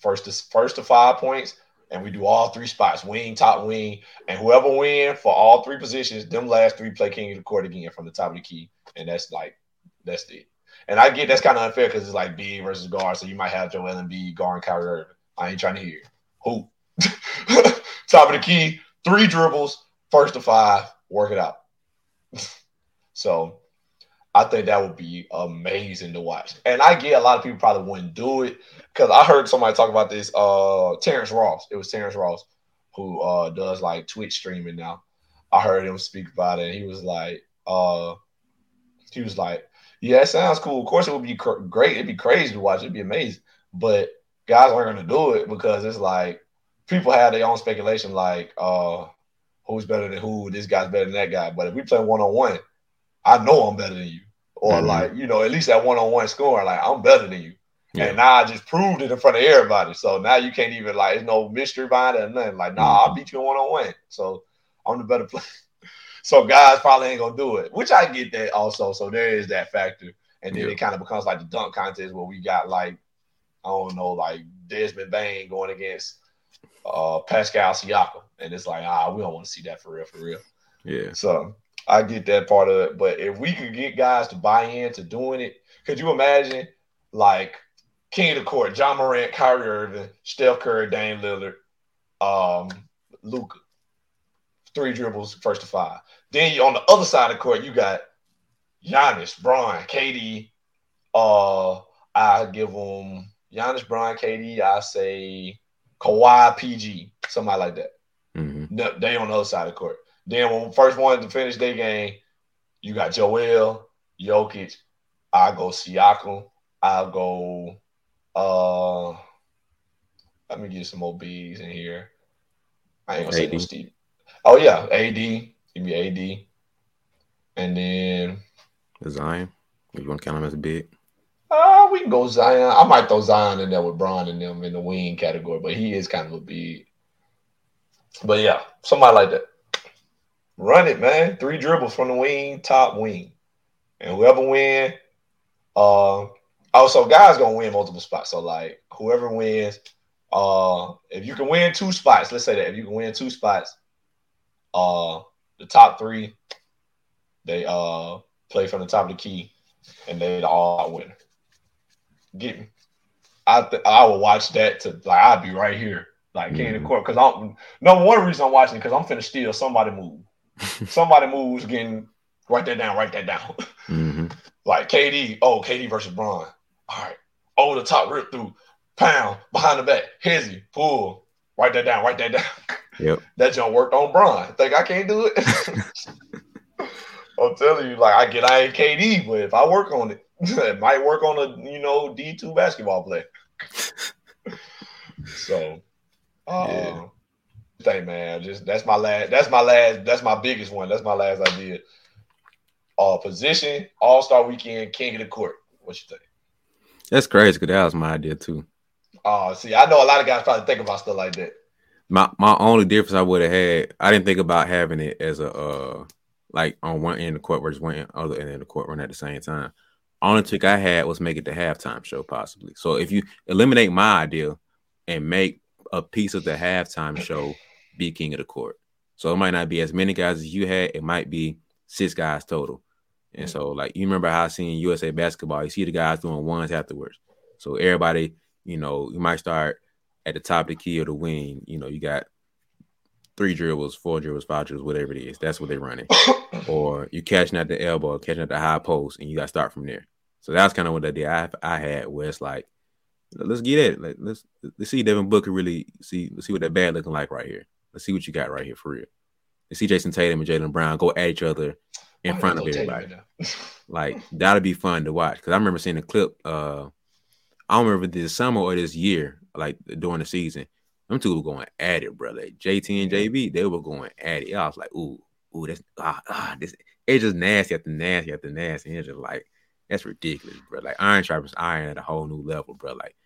first to first to five points, and we do all three spots, wing, top wing, and whoever win for all three positions, them last three play king of the court again from the top of the key, and that's like that's it. And I get that's kind of unfair because it's like B versus guard, so you might have Joel Embiid guarding Kyrie Irving. I ain't trying to hear who [LAUGHS] top of the key, three dribbles, first to five, work it out. [LAUGHS] so I think that would be amazing to watch. And I get a lot of people probably wouldn't do it because I heard somebody talk about this. Uh, Terrence Ross. It was Terrence Ross who uh does like Twitch streaming now. I heard him speak about it. And he was like, uh, he was like, yeah, it sounds cool. Of course, it would be cr- great. It'd be crazy to watch. It'd be amazing. But guys aren't going to do it because it's like people have their own speculation, like, uh, who's better than who? This guy's better than that guy. But if we play one on one I know I'm better than you. Or mm-hmm. like, you know, at least that one on one score, like I'm better than you. Yeah. And now I just proved it in front of everybody. So now you can't even like there's no mystery behind it or nothing. Like, nah, mm-hmm. I'll beat you in one on one. So I'm the better player. [LAUGHS] so guys probably ain't gonna do it. Which I get that also. So there is that factor. And then yeah. it kind of becomes like the dunk contest where we got like, I don't know, like Desmond Bane going against uh Pascal Siakam. And it's like, ah, we don't want to see that for real, for real. Yeah. So I get that part of it. But if we could get guys to buy into doing it, could you imagine like King of the Court, Ja Morant, Kyrie Irving, Steph Curry, Dame Lillard, um, Luka. Three dribbles, first to five. Then you on the other side of the court, you got Giannis, Bron, KD. Uh, I give them Giannis, Bron, KD. I say Kawhi, PG, somebody like that. Mm-hmm. They on the other side of the court. Then when first one to finish their game, you got Joel, Jokic. I go Siakam. I go. Uh, let me get some more B's in here. I ain't gonna say no Steve. Oh yeah, AD. Give me AD. And then Zion. You want to count him as a big? Uh, we can go Zion. I might throw Zion in there with Bron and them in the wing category, but he is kind of a big. But yeah, somebody like that. Run it, man. Three dribbles from the wing, top wing. And whoever win, uh also guys gonna win multiple spots. So like whoever wins, Uh, if you can win two spots, let's say that if you can win two spots, uh, the top three, they uh play from the top of the key, and they the all out winner. Get me? I th- I will watch that to like I'd be right here like mm-hmm. the court because I'm number one reason I'm watching because I'm finna steal somebody move. [LAUGHS] somebody moves getting write that down, write that down. Mm-hmm. [LAUGHS] like KD, oh KD versus Bron. All right. Oh, the top rip through, pound behind the back, hezzy, pull. Write that down, write that down. [LAUGHS] Yep. that jump worked on Bron. Think I can't do it? I'm telling you, like I get I ain't KD, but if I work on it, it [LAUGHS] might work on a you know D two basketball play. [LAUGHS] so uh, yeah. Hey man, just that's my last. That's my last. That's my biggest one. That's my last idea. Uh, position All Star Weekend, King of the Court. What you think? That's crazy because that was my idea too. Oh, uh, see, I know a lot of guys probably think about stuff like that. My my only difference I would have had, I didn't think about having it as a uh like on one end of the court versus one other end of the court run at the same time. Only trick I had was make it the halftime show possibly. So if you eliminate my idea and make a piece of the halftime show be king of the court. So it might not be as many guys as you had. It might be six guys total. And mm. so, like you remember how I seen USA basketball, you see the guys doing ones afterwards. So everybody, you know, you might start at the top of the key of the wing. You know, you got three dribbles, four dribbles, five dribbles, whatever it is. That's what they're running. [COUGHS] or you catching at the elbow, catching at the high post, and you got to start from there. So that's kind of what the idea I, I had, where it's like let's get at it. Like, let's let's see Devin Booker really see let's see what that bad looking like right here. Let's see what you got right here for real. Let's see Jayson Tatum and Jaylen Brown go at each other in front of everybody. [LAUGHS] like that'll be fun to watch. Cause I remember seeing a clip. Uh, I don't remember this summer or this year, like during the season. Them two were going at it, brother. Like, JT and JB, they were going at it. I was like, ooh, ooh, that's ah, ah this. It's just nasty after nasty after nasty. And it's just like that's ridiculous, bro. Like iron sharpens iron at a whole new level, bro. Like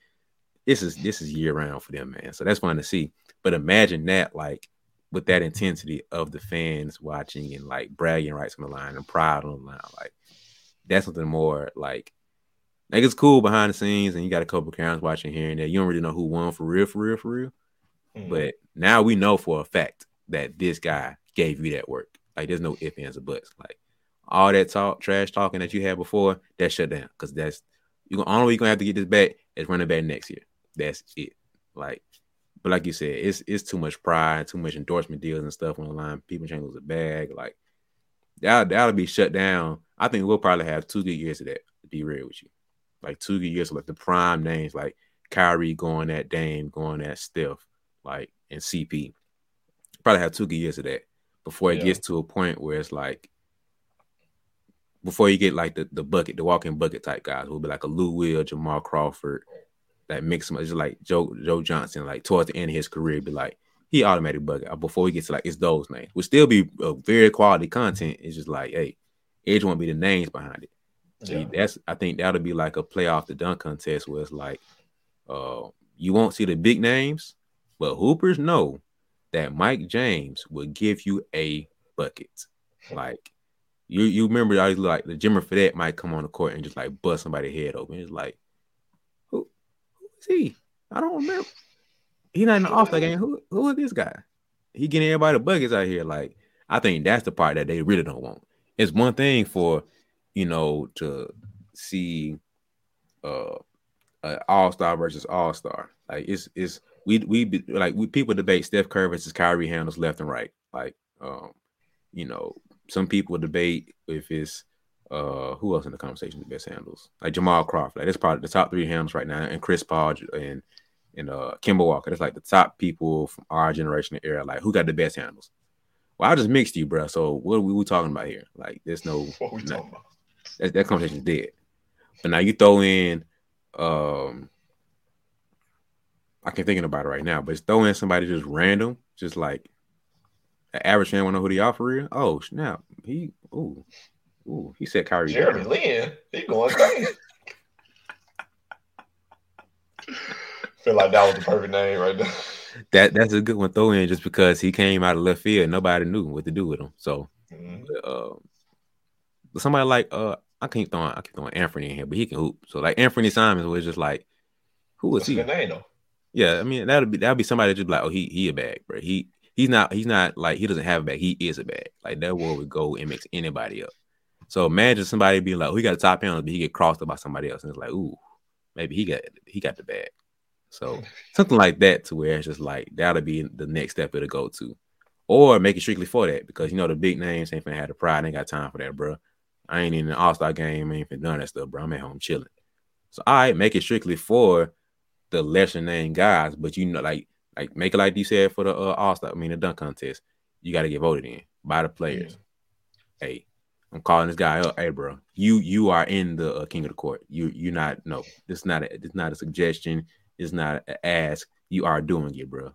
this is this is year round for them, man. So that's fun to see. But imagine that, like with that intensity of the fans watching and like bragging rights on the line and pride on the line, like that's something more like like it's cool behind the scenes and you got a couple of watching here and there. You don't really know who won for real, for real, for real. Mm-hmm. But now we know for a fact that this guy gave you that work. Like there's no ifs, ands, or buts. Like all that talk, trash talking that you had before, that shut down. Cause that's you only way you're gonna have to get this back is running back next year. That's it. Like, but like you said, it's it's too much pride, too much endorsement deals and stuff on the line. People trying to lose a bag. Like that that'll be shut down. I think we'll probably have two good years of that. To be real with you, like two good years of like the prime names, like Kyrie going at Dame, going at Steph, like and CP. Probably have two good years of that before it yeah. gets to a point where it's like before you get like the, the bucket, the walking bucket type guys, who will be like a Lou Will, Jamal Crawford, that mix him just like Joe Joe Johnson, like towards the end of his career, be like he automatic bucket uh, before he gets to like it's those names. Would still be a very quality content. It's just like, hey, Edge won't be the names behind it. Yeah. that's I think that'll be like a playoff the dunk contest where it's like uh you won't see the big names, but hoopers know that Mike James will give you a bucket. Like you you remember I was like the Jimmer Fredette might come on the court and just like bust somebody's head open. It's like who who is he? I don't remember. He's not in the off that game. Who who is this guy? He getting everybody the buckets out here. Like I think that's the part that they really don't want. It's one thing for you know to see uh an all star versus all star. Like it's it's we we like we people debate Steph Curry versus Kyrie handles left and right. Like um you know some people debate if it's uh, who else in the conversation the best handles? Like Jamal Crawford. Like that's probably the top three handles right now, and Chris Paul and and uh Kemba Walker. That's like the top people from our generation era. Like who got the best handles? Well, I just mixed you, bro. So what are we, we talking about here? Like there's no [LAUGHS] what we talking about? That, that conversation's dead. But now you throw in um I can't thinking about it right now, but it's throw in somebody just random, just like average fan wanna know who they are for real. Oh snap. He ooh Ooh, he said Kyrie. Jeremy Lin, he going crazy. [LAUGHS] Feel like that was the perfect name right there. That that's a good one throw in just because he came out of left field. Nobody knew what to do with him. So, mm-hmm. uh, somebody like uh, I keep throwing I keep throwing Anfernee in here, but he can hoop. So like Anfernee Simons was just like, who is What's he? Name though. Yeah, I mean that'll be that'll be somebody just like, oh, he he a bag, bro. He he's not he's not like he doesn't have a bag. He is a bag. Like that war would go and mix anybody up. So imagine somebody being like, oh, he got a top handle, but he get crossed up by somebody else, and it's like, ooh, maybe he got he got the bag. So something like that to where it's just like that'll be the next step it'll go to. Or make it strictly for that because you know the big names ain't finna have the pride, ain't got time for that, bro. I ain't in an all-star game, ain't finna done that stuff, bro. I'm at home chilling. So I make it strictly for the lesser name guys, but you know, like like make it like you said for the uh, all-star, I mean the dunk contest. You gotta get voted in by the players. Yeah. Hey, I'm calling this guy up. Hey, bro, you you are in the uh, king of the court. You you're not no. This is not a, this not a suggestion. It's not an ask. You are doing it, bro.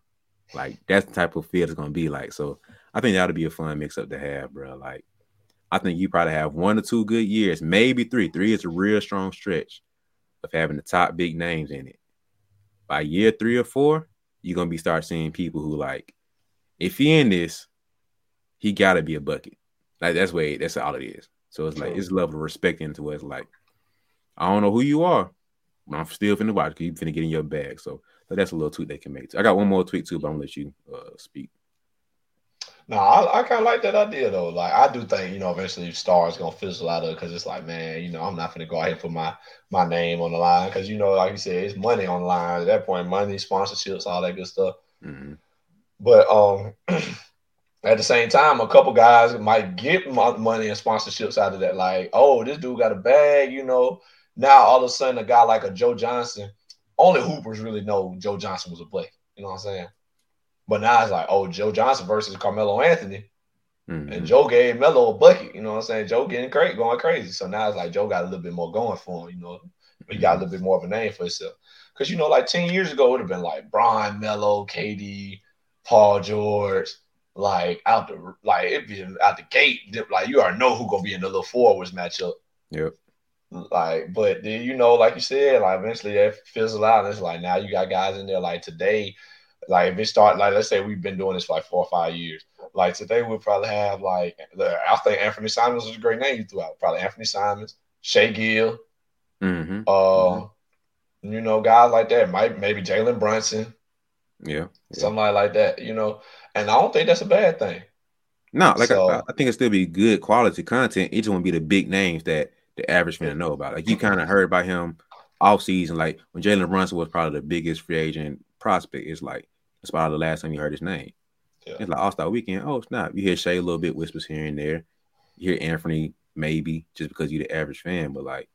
Like that's the type of feel it's gonna be like. So I think that'll be a fun mix up to have, bro. Like I think you probably have one or two good years, maybe three. Three is a real strong stretch of having the top big names in it. By year three or four, you're gonna be start seeing people who like, if he in this, he gotta be a bucket. Like that's way that's all it is. So it's like it's level of respect into what it's like. I don't know who you are, but I'm still finna watch because you finna get in your bag. So, so that's a little tweet they can make. I got one more tweet too, but I'm gonna let you uh, speak. No, I, I kind of like that idea though. Like I do think you know eventually stars gonna fizzle out of because it's like man, you know I'm not gonna go out here put my my name on the line because you know like you said it's money on the line at that point, money, sponsorships, all that good stuff. Mm-hmm. But um, [CLEARS THROAT] at the same time, a couple guys might get money and sponsorships out of that. Like, oh, this dude got a bag, you know. Now all of a sudden, a guy like a Joe Johnson, only Hoopers really know Joe Johnson was a play. You know what I'm saying? But now it's like, oh, Joe Johnson versus Carmelo Anthony. Mm-hmm. And Joe gave Melo a bucket. You know what I'm saying? Joe getting crazy, going crazy. So now it's like Joe got a little bit more going for him. You know, he got a little bit more of a name for himself. Because you know, like ten years ago, it would have been like Brian Melo, KD, Paul George like out the like it be out the gate. Like you already know who gonna be in the little forwards matchup. Yep. Like, but then you know, like you said, like eventually that fizzle out. And it's like now you got guys in there. Like today, like if it start, like let's say we've been doing this for like four or five years. Like today, we'll probably have like I think Anfernee Simons is a great name you threw out. Probably Anfernee Simons, Shai Gill, mm-hmm. uh, mm-hmm. you know, guys like that. Might maybe Jalen Brunson. Yeah, yeah. Somebody like that, you know. And I don't think that's a bad thing. No, like so, I, I, think it still be good quality content. Each one be the big names that the average fan know about. Like you kind of heard about him off season, like when Jalen Brunson was probably the biggest free agent prospect. It's like it's probably the last time you heard his name. Yeah. It's like All Star Weekend. Oh, it's not. You hear Shai a little bit whispers here and there. You hear Anfernee maybe just because you're the average fan, but like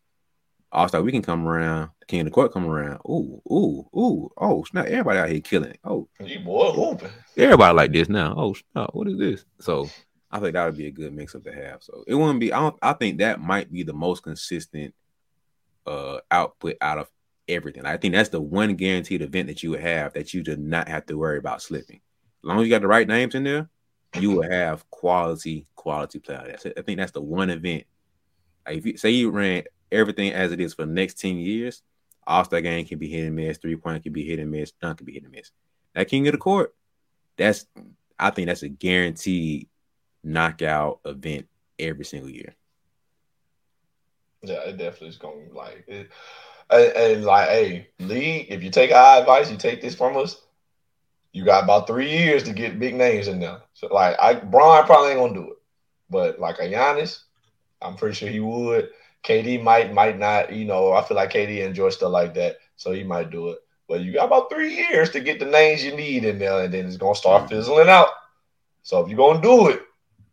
all Star Weekend come around, King of the Court come around. Ooh, ooh, ooh. Oh, snap. Everybody out here killing it. Oh, you boy. Everybody like this now. Oh, snap. What is this? So I think that would be a good mix up to have. So it wouldn't be, I don't, I think that might be the most consistent uh output out of everything. I think that's the one guaranteed event that you would have that you do not have to worry about slipping. As long as you got the right names in there, you will have quality, quality players. I think that's the one event. Like if you say you ran everything as it is for the next 10 years, All Star game can be hit and miss, three point can be hit and miss, dunk can be hit and miss. That King of the Court, that's I think that's a guaranteed knockout event every single year. Yeah, it definitely is going like it. And, and, like, hey, Lee, if you take our advice, you take this from us. You got about three years to get big names in there. So, like, I Bron probably ain't gonna do it, but like a Giannis, I'm pretty sure he would. KD might might not, you know, I feel like KD enjoys stuff like that, so he might do it. But you got about three years to get the names you need in there, and then it's gonna start mm-hmm. fizzling out. So if you're gonna do it,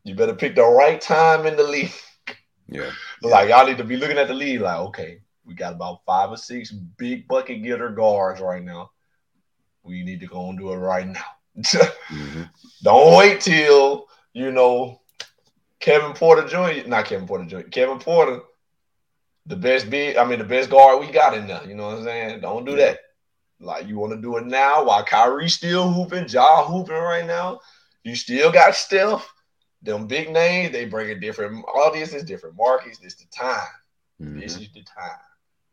you better pick the right time in the league. Yeah. [LAUGHS] like y'all need to be looking at the league like, okay, we got about five or six big bucket getter guards right now. We need to go and do it right now. mm-hmm. [LAUGHS] Don't wait till you know Kevin Porter Jr. Not Kevin Porter Jr. Kevin Porter the best big, I mean, the best guard we got in there. You know what I'm saying? Don't do that. Like you want to do it now while Kyrie's still hooping, Ja hooping right now. You still got Steph. Them big names, they bring a different audience, is different markets. This the time. Mm-hmm. This is the time.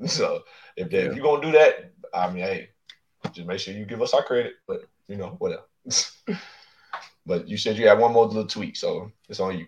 [LAUGHS] So if, yeah. if you're gonna do that, I mean, hey, just make sure you give us our credit. But you know, whatever. [LAUGHS] but you said you had one more little tweak, so it's on you.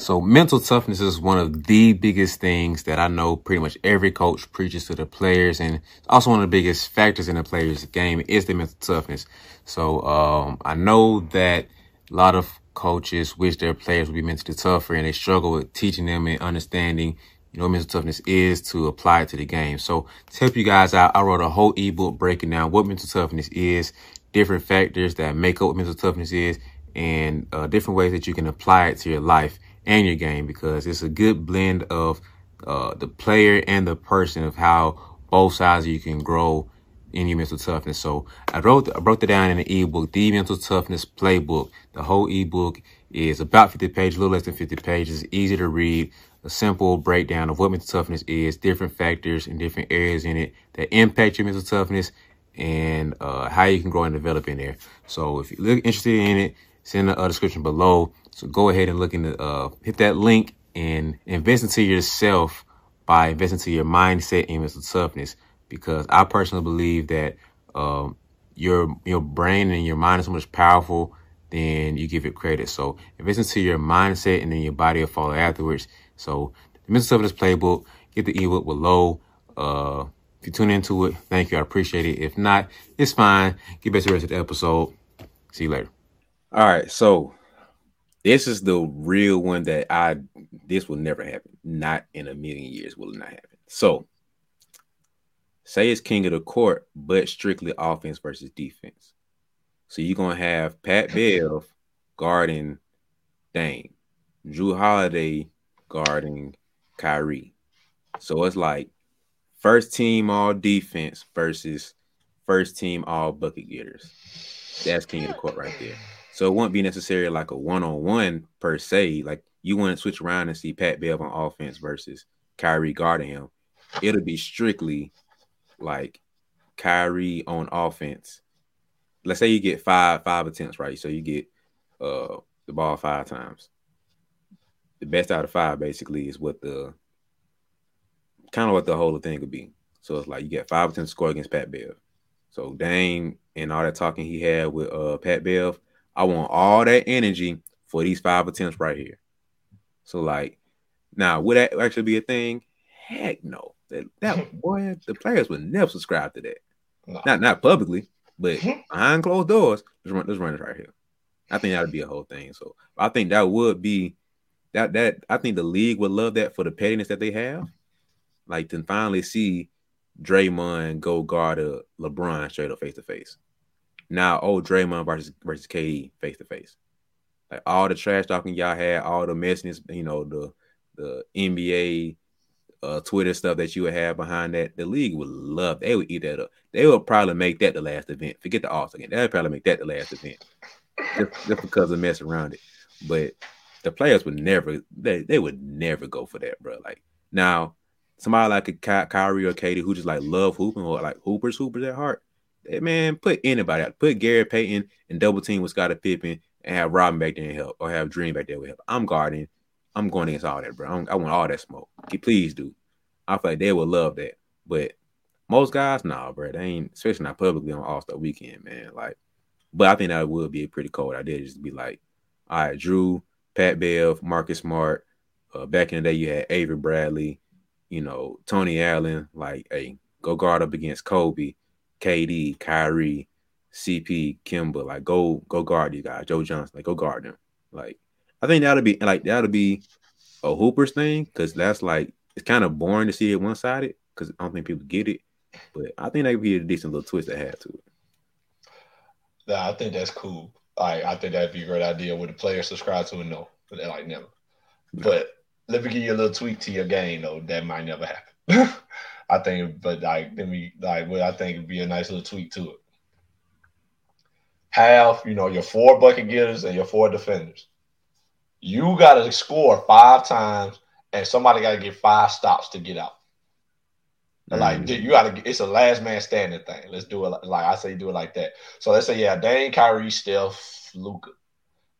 So mental toughness is one of the biggest things that I know pretty much every coach preaches to the players and also one of the biggest factors in the players game is the mental toughness. So, um, I know that a lot of coaches wish their players would be mentally tougher and they struggle with teaching them and understanding, you know, what mental toughness is to apply it to the game. So to help you guys out, I wrote a whole ebook breaking down what mental toughness is, different factors that make up what mental toughness is, and uh, different ways that you can apply it to your life and your game because it's a good blend of uh, the player and the person of how both sides you can grow in your mental toughness. So I wrote I broke it down in an ebook, the mental toughness playbook. The whole ebook is about 50 pages, a little less than 50 pages, easy to read, a simple breakdown of what mental toughness is, different factors and different areas in it that impact your mental toughness and uh, how you can grow and develop in there. So if you're interested in it, it's in the uh, description below. So go ahead and look into, uh, hit that link and invest into yourself by investing into your mindset and mental toughness. Because I personally believe that, um, your, your brain and your mind is so much powerful than you give it credit. So invest into your mindset and then your body will follow afterwards. So the mental toughness playbook, get the ebook below. Uh, if you tune into it, thank you. I appreciate it. If not, it's fine. Get back to the rest of the episode. See you later. All right, so this is the real one that I this will never happen. Not in a million years will it not happen. So say it's king of the court, but strictly offense versus defense. So you're gonna have Pat Bev guarding Dame, Jrue Holiday guarding Kyrie. So it's like first team all defense versus first team all bucket getters. That's king of the court right there. So it won't be necessarily like a one on one per se. Like you wouldn't switch around and see Pat Bev on offense versus Kyrie guarding him. It'll be strictly like Kyrie on offense. Let's say you get five five attempts, right? So you get uh the ball five times. The best out of five basically is what the kind of what the whole thing could be. So it's like you get five attempts to score against Pat Bev. So Dame and all that talking he had with uh Pat Bev, I want all that energy for these five attempts right here. So like, now would that actually be a thing? Heck no. That, that [LAUGHS] boy, the players would never subscribe to that. No. Not not publicly, but [LAUGHS] behind closed doors. Let's run, let's run it right here. I think that would be a whole thing. So I think that would be that that I think the league would love that for the pettiness that they have. Like to finally see Draymond go guard a LeBron straight up face to face. Now, oh, Draymond versus versus KD face to face. Like all the trash talking y'all had, all the messiness, you know, the the NBA uh, Twitter stuff that you would have behind that, the league would love. They would eat that up. They would probably make that the last event. Forget the All Star game. They would probably make that the last event, just, just because of mess around it. But the players would never. They they would never go for that, bro. Like now, somebody like a Ky- Kyrie or KD who just like love hooping or like hoopers, hoopers at heart man, put anybody out. Put Gary Payton and double team with Scottie Pippen and have Robin back there and help, or have Dream back there with help. I'm guarding. I'm going against all that, bro. I'm, i want all that smoke. Please do. I feel like they would love that. But most guys, nah, bro. They ain't, especially not publicly on All Star Weekend, man. Like, but I think that would be a pretty cold idea. Just be like, all right, Jrue, Pat Bev, Marcus Smart. Uh, back in the day, you had Avery Bradley, you know, Tony Allen. Like, hey, go guard up against Kobe KD, Kyrie, CP, Kemba, like go go guard these guys. Joe Johnson, like go guard them. Like I think that'll be like that'll be a Hoopers thing because that's like it's kind of boring to see it one sided because I don't think people get it. But I think that could be a decent little twist to have to it. Yeah, I think that's cool. Like I think that'd be a great idea. Would the players subscribe to it? No, they like never. No. But let me give you a little tweak to your game though. That might never happen. [LAUGHS] I think, but like, let me like, what I think would be a nice little tweak to it. Have you know your four bucket getters and your four defenders. You got to score five times, and somebody got to get five stops to get out. Mm-hmm. Like you got to, it's a last man standing thing. Let's do it like I say, do it like that. So let's say, yeah, Dame, Kyrie, Steph, Luka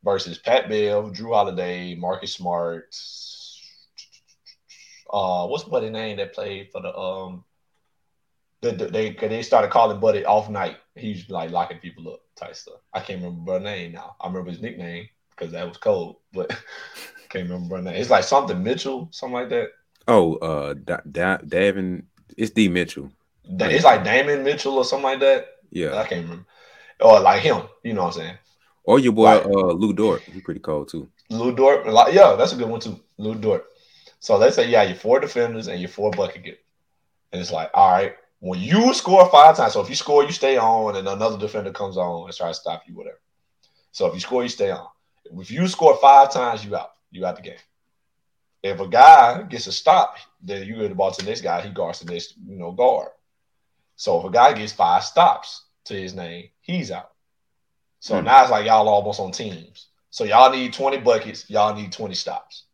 versus Pat Bev, Jrue Holiday, Marcus Smart, uh, what's Buddy name that played for the um, the, the, they they started calling Buddy off night. He's like locking people up type stuff. I can't remember her name now. I remember his nickname because that was cold. But [LAUGHS] can't remember her name. It's like something Mitchell, something like that. Oh, uh, da- da- Davion, it's D Mitchell. It's like Davion Mitchell or something like that. Yeah, I can't remember. Or like him, you know what I'm saying? or your boy Right. uh Lu Dort. He's pretty cold too. Lu Dort, like yeah, that's a good one too. Lu Dort. So let's say yeah, you your four defenders and your four bucket getters. And it's like, all right, when you score five times, so if you score, you stay on, and another defender comes on and tries to stop you, whatever. So if you score, you stay on. If you score five times, you out. You out the game. If a guy gets a stop, then you get the ball to the next guy. He guards the next, you know, guard. So if a guy gets five stops to his name, he's out. So Hmm. now it's like y'all almost on teams. So y'all need 20 buckets, y'all need 20 stops.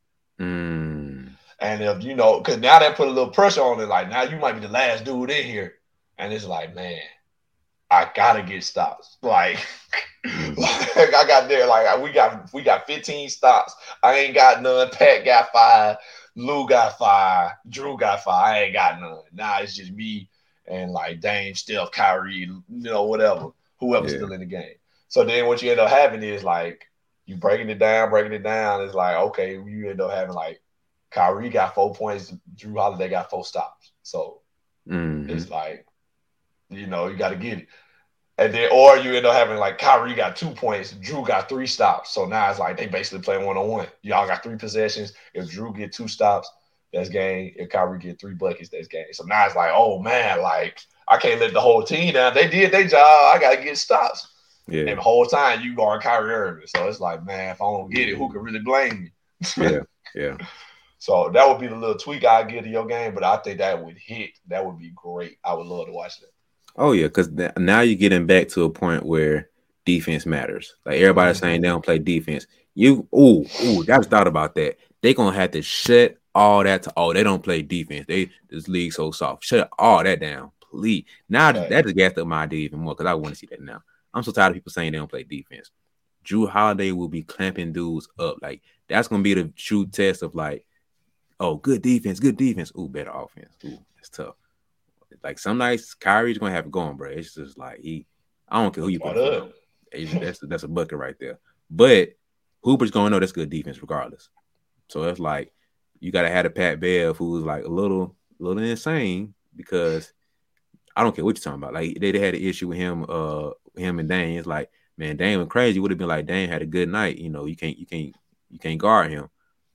Mm. And if you know, because now that put a little pressure on it, like now you might be the last dude in here. And it's like, man, I gotta get stops. [LAUGHS] Like, like I got there, like we got we got 15 stops. I ain't got none. Pat got five, Lou got five, Jrue got five. I ain't got none. Now it's just me and like Dame, Steph, Kyrie, you know, whatever, whoever's Yeah. still in the game. So then what you end up having is like you breaking it down, breaking it down. It's like, okay, you end up having like Kyrie got four points, Jrue Holiday got four stops. So Mhm. it's like, you know, you got to get it. And then, or you end up having like Kyrie got two points, Jrue got three stops. So now it's like they basically play one on one. Y'all got three possessions. If Jrue get two stops, that's game. If Kyrie get three buckets, that's game. So now it's like, oh man, like I can't let the whole team down. They did their job. I got to get stops. Yeah, And the whole time you guard Kyrie Irving. So it's like, man, if I don't get it, who can really blame me? yeah, yeah. [LAUGHS] So that would be the little tweak I give to your game, but I think that would hit. That would be great. I would love to watch that. Oh yeah, because now you're getting back to a point where defense matters. Like everybody's Mhm. saying they don't play defense. You ooh ooh, that's thought about that. They gonna have to shut all that to oh they don't play defense. They this league so soft. Shut all that down, please. Now Right. that just gassed up my idea even more because I want to see that now. I'm so tired of people saying they don't play defense. Jrue Holiday will be clamping dudes up. Like that's gonna be the true test of like, oh, good defense, good defense. Ooh, better offense. Ooh, that's tough. Like some nights, Kyrie's gonna have it going, bro. It's just like he, I don't care who you put. Right in front up. of him. It's- That's that's a bucket right there. But Hooper's gonna know that's good defense regardless. So it's like you gotta have a Pat Bev who's like a little, a little insane because I don't care what you're talking about. Like they, they had an issue with him, uh, him and Dame. It's like, man, Dame went crazy. Would have been like Dame had a good night. You know, you can't, you can't, you can't guard him.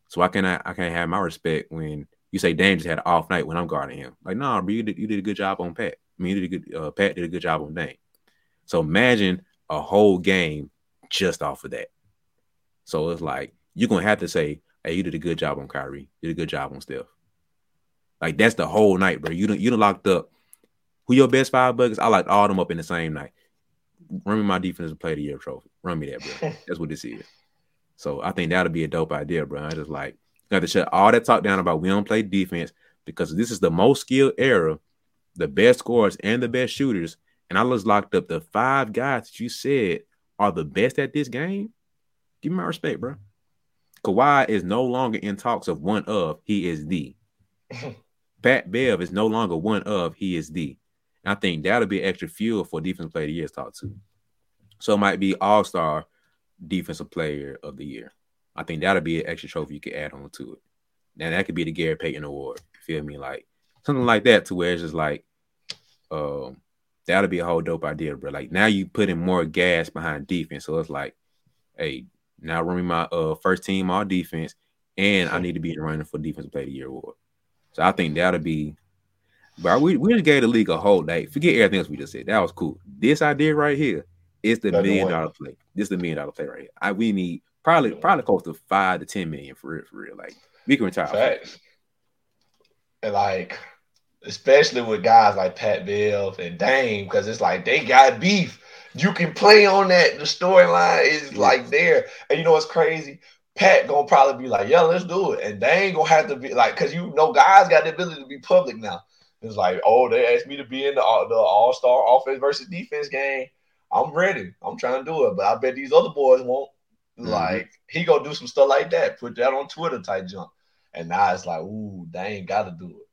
So I cannot, I can't have my respect when you say Dame just had an off night when I'm guarding him. Like, nah, bro, you did, you did a good job on Pat. I mean, you did a good, uh, Pat did a good job on Dame. So imagine a whole game just off of that. So it's like you're gonna have to say, "Hey, you did a good job on Kyrie. You did a good job on Steph." Like that's the whole night, bro. You done, you done locked up. Who your best five buckets? I locked all them up in the same night. Run me my defensive player of the year trophy. Run me that, bro. [LAUGHS] That's what this is. So I think that'll be a dope idea, bro. I just like you have to shut all that talk down about we don't play defense because this is the most skilled era, the best scorers and the best shooters. And I was locked up the five guys that you said are the best at this game. Give me my respect, bro. Kawhi is no longer in talks of one of, he is the. [LAUGHS] Pat Bev is no longer one of, he is the. And I think that'll be extra fuel for defensive player of the year to talk to. So it might be all star defensive player of the year. I think that'll be an extra trophy you could add on to it. Now that could be the Gary Payton Award. Feel me? Like something like that to where it's just like, um, that'll be a whole dope idea, bro. Like now you putting more gas behind defense. So it's like, hey, now running my uh first team all defense, and I need to be running for defensive player of the year award. So I think that'll be bro. We, we just gave the league a whole day. Forget everything else we just said. That was cool. This idea right here is the That's the dollar play. This is the million dollar play right here. I we need probably probably close to five to ten million for real, for real. Like we can retire. Facts. And like, especially with guys like Pat Bev and Dame, because it's like they got beef. You can play on that. The storyline is like there. And you know what's crazy? Pat gonna probably be like, yeah, let's do it. And they ain't gonna have to be like, cause you know, guys got the ability to be public now. It's like, oh, they asked me to be in the, uh, the All Star offense versus defense game. I'm ready. I'm trying to do it, but I bet these other boys won't. Mhm. Like he gonna do some stuff like that. Put that on Twitter type jump. And now it's like, ooh, they ain't got to do it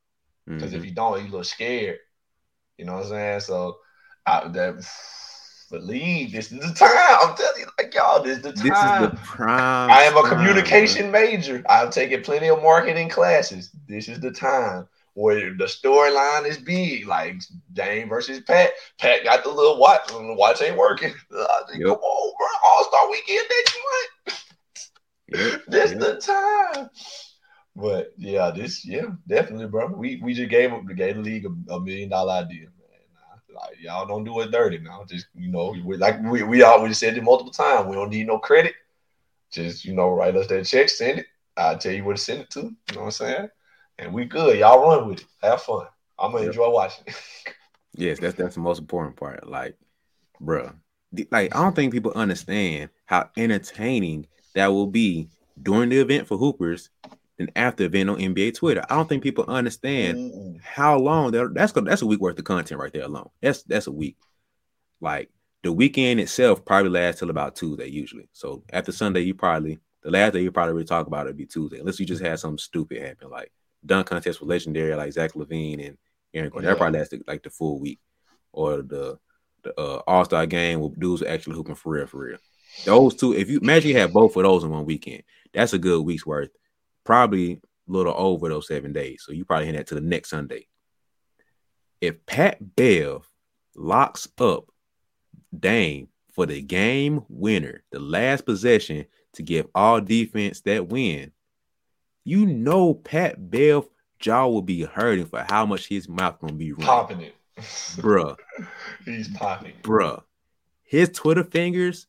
because Mhm. if you don't, you look scared. You know what I'm saying? So, I, that league. This is the time. I'm telling you, like y'all, this is the time. This is the prime. I am a communication major. I've taken plenty of marketing classes. This is the time where the storyline is big, like Dame versus Pat. Pat got the little watch. And the watch ain't working. [LAUGHS] Said, yep. Come on, bro. All Star Weekend next month. This yep. the time. But yeah, this yeah, definitely, bro. We we just gave up the gave the league a, a million dollar idea, man. Like y'all don't do it dirty now. Just you know, we, like we we always said it multiple times. We don't need no credit. Just you know, write us that check, send it. I'll tell you where to send it to. You know what I'm saying? and we good. Y'all run with it. Have fun. I'm gonna yep. enjoy watching. [LAUGHS] yes, that's that's the most important part. Like, bro, like I don't think people understand how entertaining that will be during the event for Hoopers and after event on NBA Twitter. I don't think people understand mm how long that that's that's a week worth of content right there alone. That's that's a week. Like the weekend itself probably lasts till about Tuesday usually. So after Sunday, you probably the last day you probably would talk about it would be Tuesday, unless you just had something stupid happen like dunk contest was legendary, like Zach LaVine and Aaron Gordon. Yeah. That probably lasted like the full week. Or the the uh, All Star game with dudes actually hooping for real, for real. Those two, if you imagine you have both of those in one weekend, that's a good week's worth. Probably a little over those seven days. So you probably hit that to the next Sunday. If Pat Bev locks up Dame for the game winner, the last possession to give all defense that win, you know Pat Bev jaw will be hurting for how much his mouth gonna be running. popping it, bruh. He's popping, bruh. His Twitter fingers,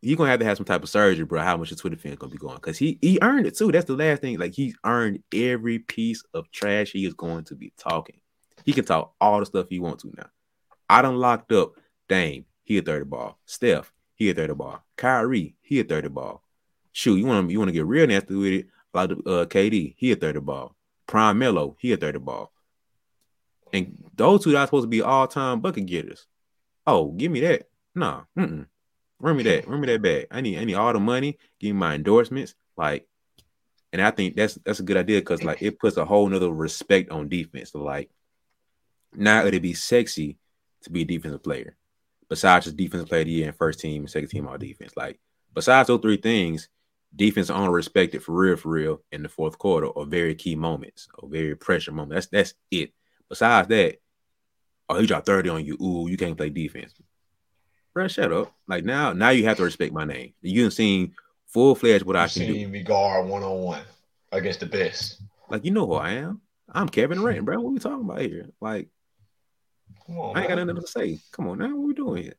he gonna have to have some type of surgery, bro. How much his Twitter fingers gonna be going? Because he he earned it too. That's the last thing. Like he's earned every piece of trash he is going to be talking. He can talk all the stuff he wants to now. I done locked up Dame. He a 30 ball. Steph, he a 30 ball. Kyrie, he a 30 ball. Shoot, you want to you want to get real nasty with it? Like uh, KD, he a 30 ball. Prime Melo, he a 30 ball. And those two are supposed to be all time bucket getters. Oh, give me that. Nah, mm-mm. Run me that. Run me that bag. I need I need all the money. Give me my endorsements. Like, and I think that's that's a good idea because like it puts a whole nother respect on defense. So like now it'd be sexy to be a defensive player. Besides just defensive player of the year and first team, second team all defense. Like besides those three things, defense on respected for real, for real in the fourth quarter or very key moments or very pressure moments. That's that's it. Besides that, oh, he dropped 30 on you. Ooh, you can't play defense. Bro, shut up. Like now, now you have to respect my name. You have seen full fledged what I can do. me guard one on one against the best. Like you know who I am. I'm Kevin Durant, bro. What we talking about here? Like, on, I ain't got nothing to say. Come on now, what we doing here?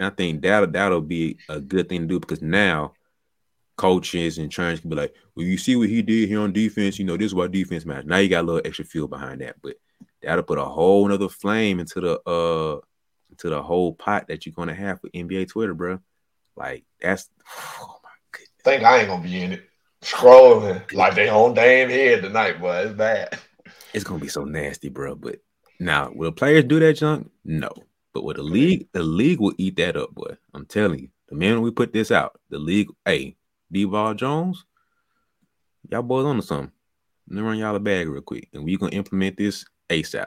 And I think that'll that'll be a good thing to do because now coaches and trainers can be like, well, you see what he did here on defense, you know, this is why defense matters. Now you got a little extra fuel behind that, but that'll put a whole nother flame into the uh into the whole pot that you're gonna have for NBA Twitter, bro. Like that's [SIGHS] oh my goodness. Think I ain't gonna be in it. Scrolling like they on damn head tonight, but it's bad. It's gonna be so nasty, bro. But now will players do that junk? No. But with the league, the league will eat that up, boy. I'm telling you. The minute we put this out, the league, hey, D-Ball Jones, y'all boys on to something. Let me run y'all a bag real quick, and we gonna implement this ASAP.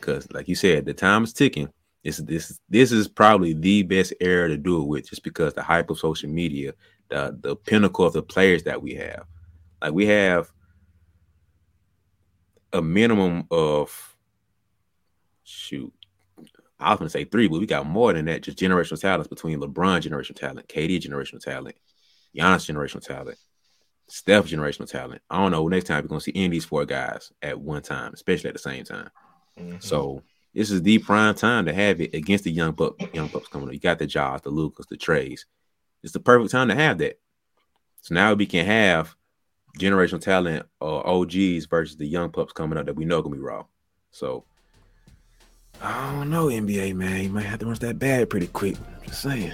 Cause, like you said, the time is ticking. This this this is probably the best era to do it with, just because the hype of social media, the the pinnacle of the players that we have. Like we have a minimum of shoot. I was gonna say three, but we got more than that. Just generational talents between LeBron generational talent, KD generational talent, Giannis generational talent, Steph generational talent. I don't know. Next time we're gonna see any of these four guys at one time, especially at the same time. Mm-hmm. So this is the prime time to have it against the young buck, young bucks coming up. You got the Jaws, the Lukas, the Traes. It's the perfect time to have that. So now we can have generational talent or OGs versus the young pups coming up that we know gonna be raw. So I don't know, NBA man. You might have to run that bad pretty quick. Just saying.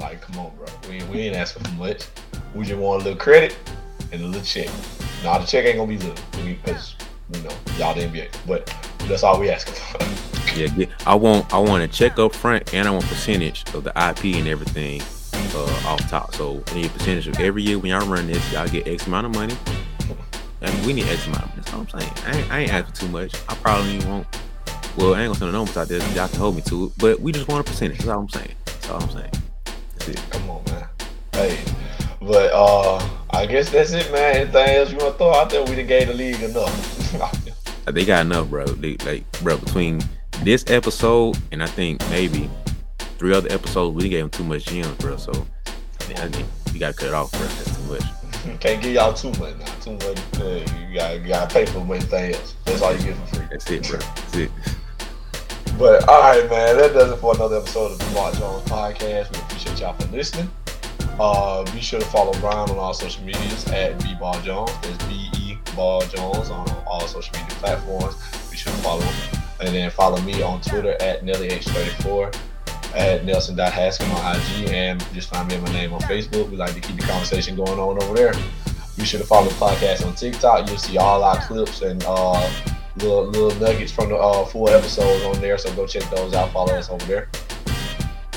Like, come on, bro. We, we ain't asking for much. We just want a little credit and a little check. Now, the check ain't gonna be little because, you know, y'all the NBA. But that's all we asking for. [LAUGHS] yeah, I want I want a check up front and I want percentage of the IP and everything uh, off top. So I need percentage of every year when y'all run this, y'all get X amount of money. And we need X amount. That's all I'm saying. I ain't, I ain't asking too much. I probably won't. Well, I ain't gonna send the numbers out there. Y'all can hold me to it, but we just want a percentage. That's all I'm saying. That's all I'm saying. That's it. Come on, man. Hey, but uh, I guess that's it, man. Anything else you want to throw out there? We done gave the league enough. [LAUGHS] They got enough, bro. They, like, bro, between this episode and I think maybe three other episodes, we gave them too much gems, bro. So I think you gotta cut it off, bro. That's too much. [LAUGHS] Can't give y'all too much now. Too much. Uh, you got you got to pay for anything else. That's all you get for free. That's it, bro. That's it. But all right, man, that does it for another episode of the Mark Jones podcast. We appreciate y'all for listening. Uh, be sure to follow Brian on all social medias at B Ball jones. That's B E Ball Jones on all social media platforms. Be sure to follow him, and then follow me on Twitter at NellyH34, at Nelson.Haskin on IG, and just find me and my name on Facebook. We like to keep the conversation going on over there. Be sure to follow the podcast on TikTok. You'll see all our clips and uh, little little nuggets from the uh, full episodes on there. So go check those out. Follow us over there.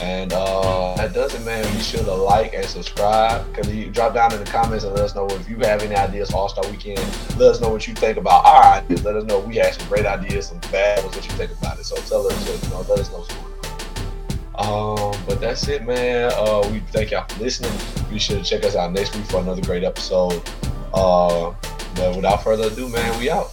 And uh, that does it, man. Be sure to like and subscribe. Cause you drop down in the comments and let us know if you have any ideas for All Star Weekend. Let us know what you think about our ideas. Let us know we had some great ideas, some bad ones. What you think about it? So tell us, you know, let us know. Um, but that's it, man. Uh, we thank y'all for listening. Be sure to check us out next week for another great episode. Uh, but without further ado, man, we out.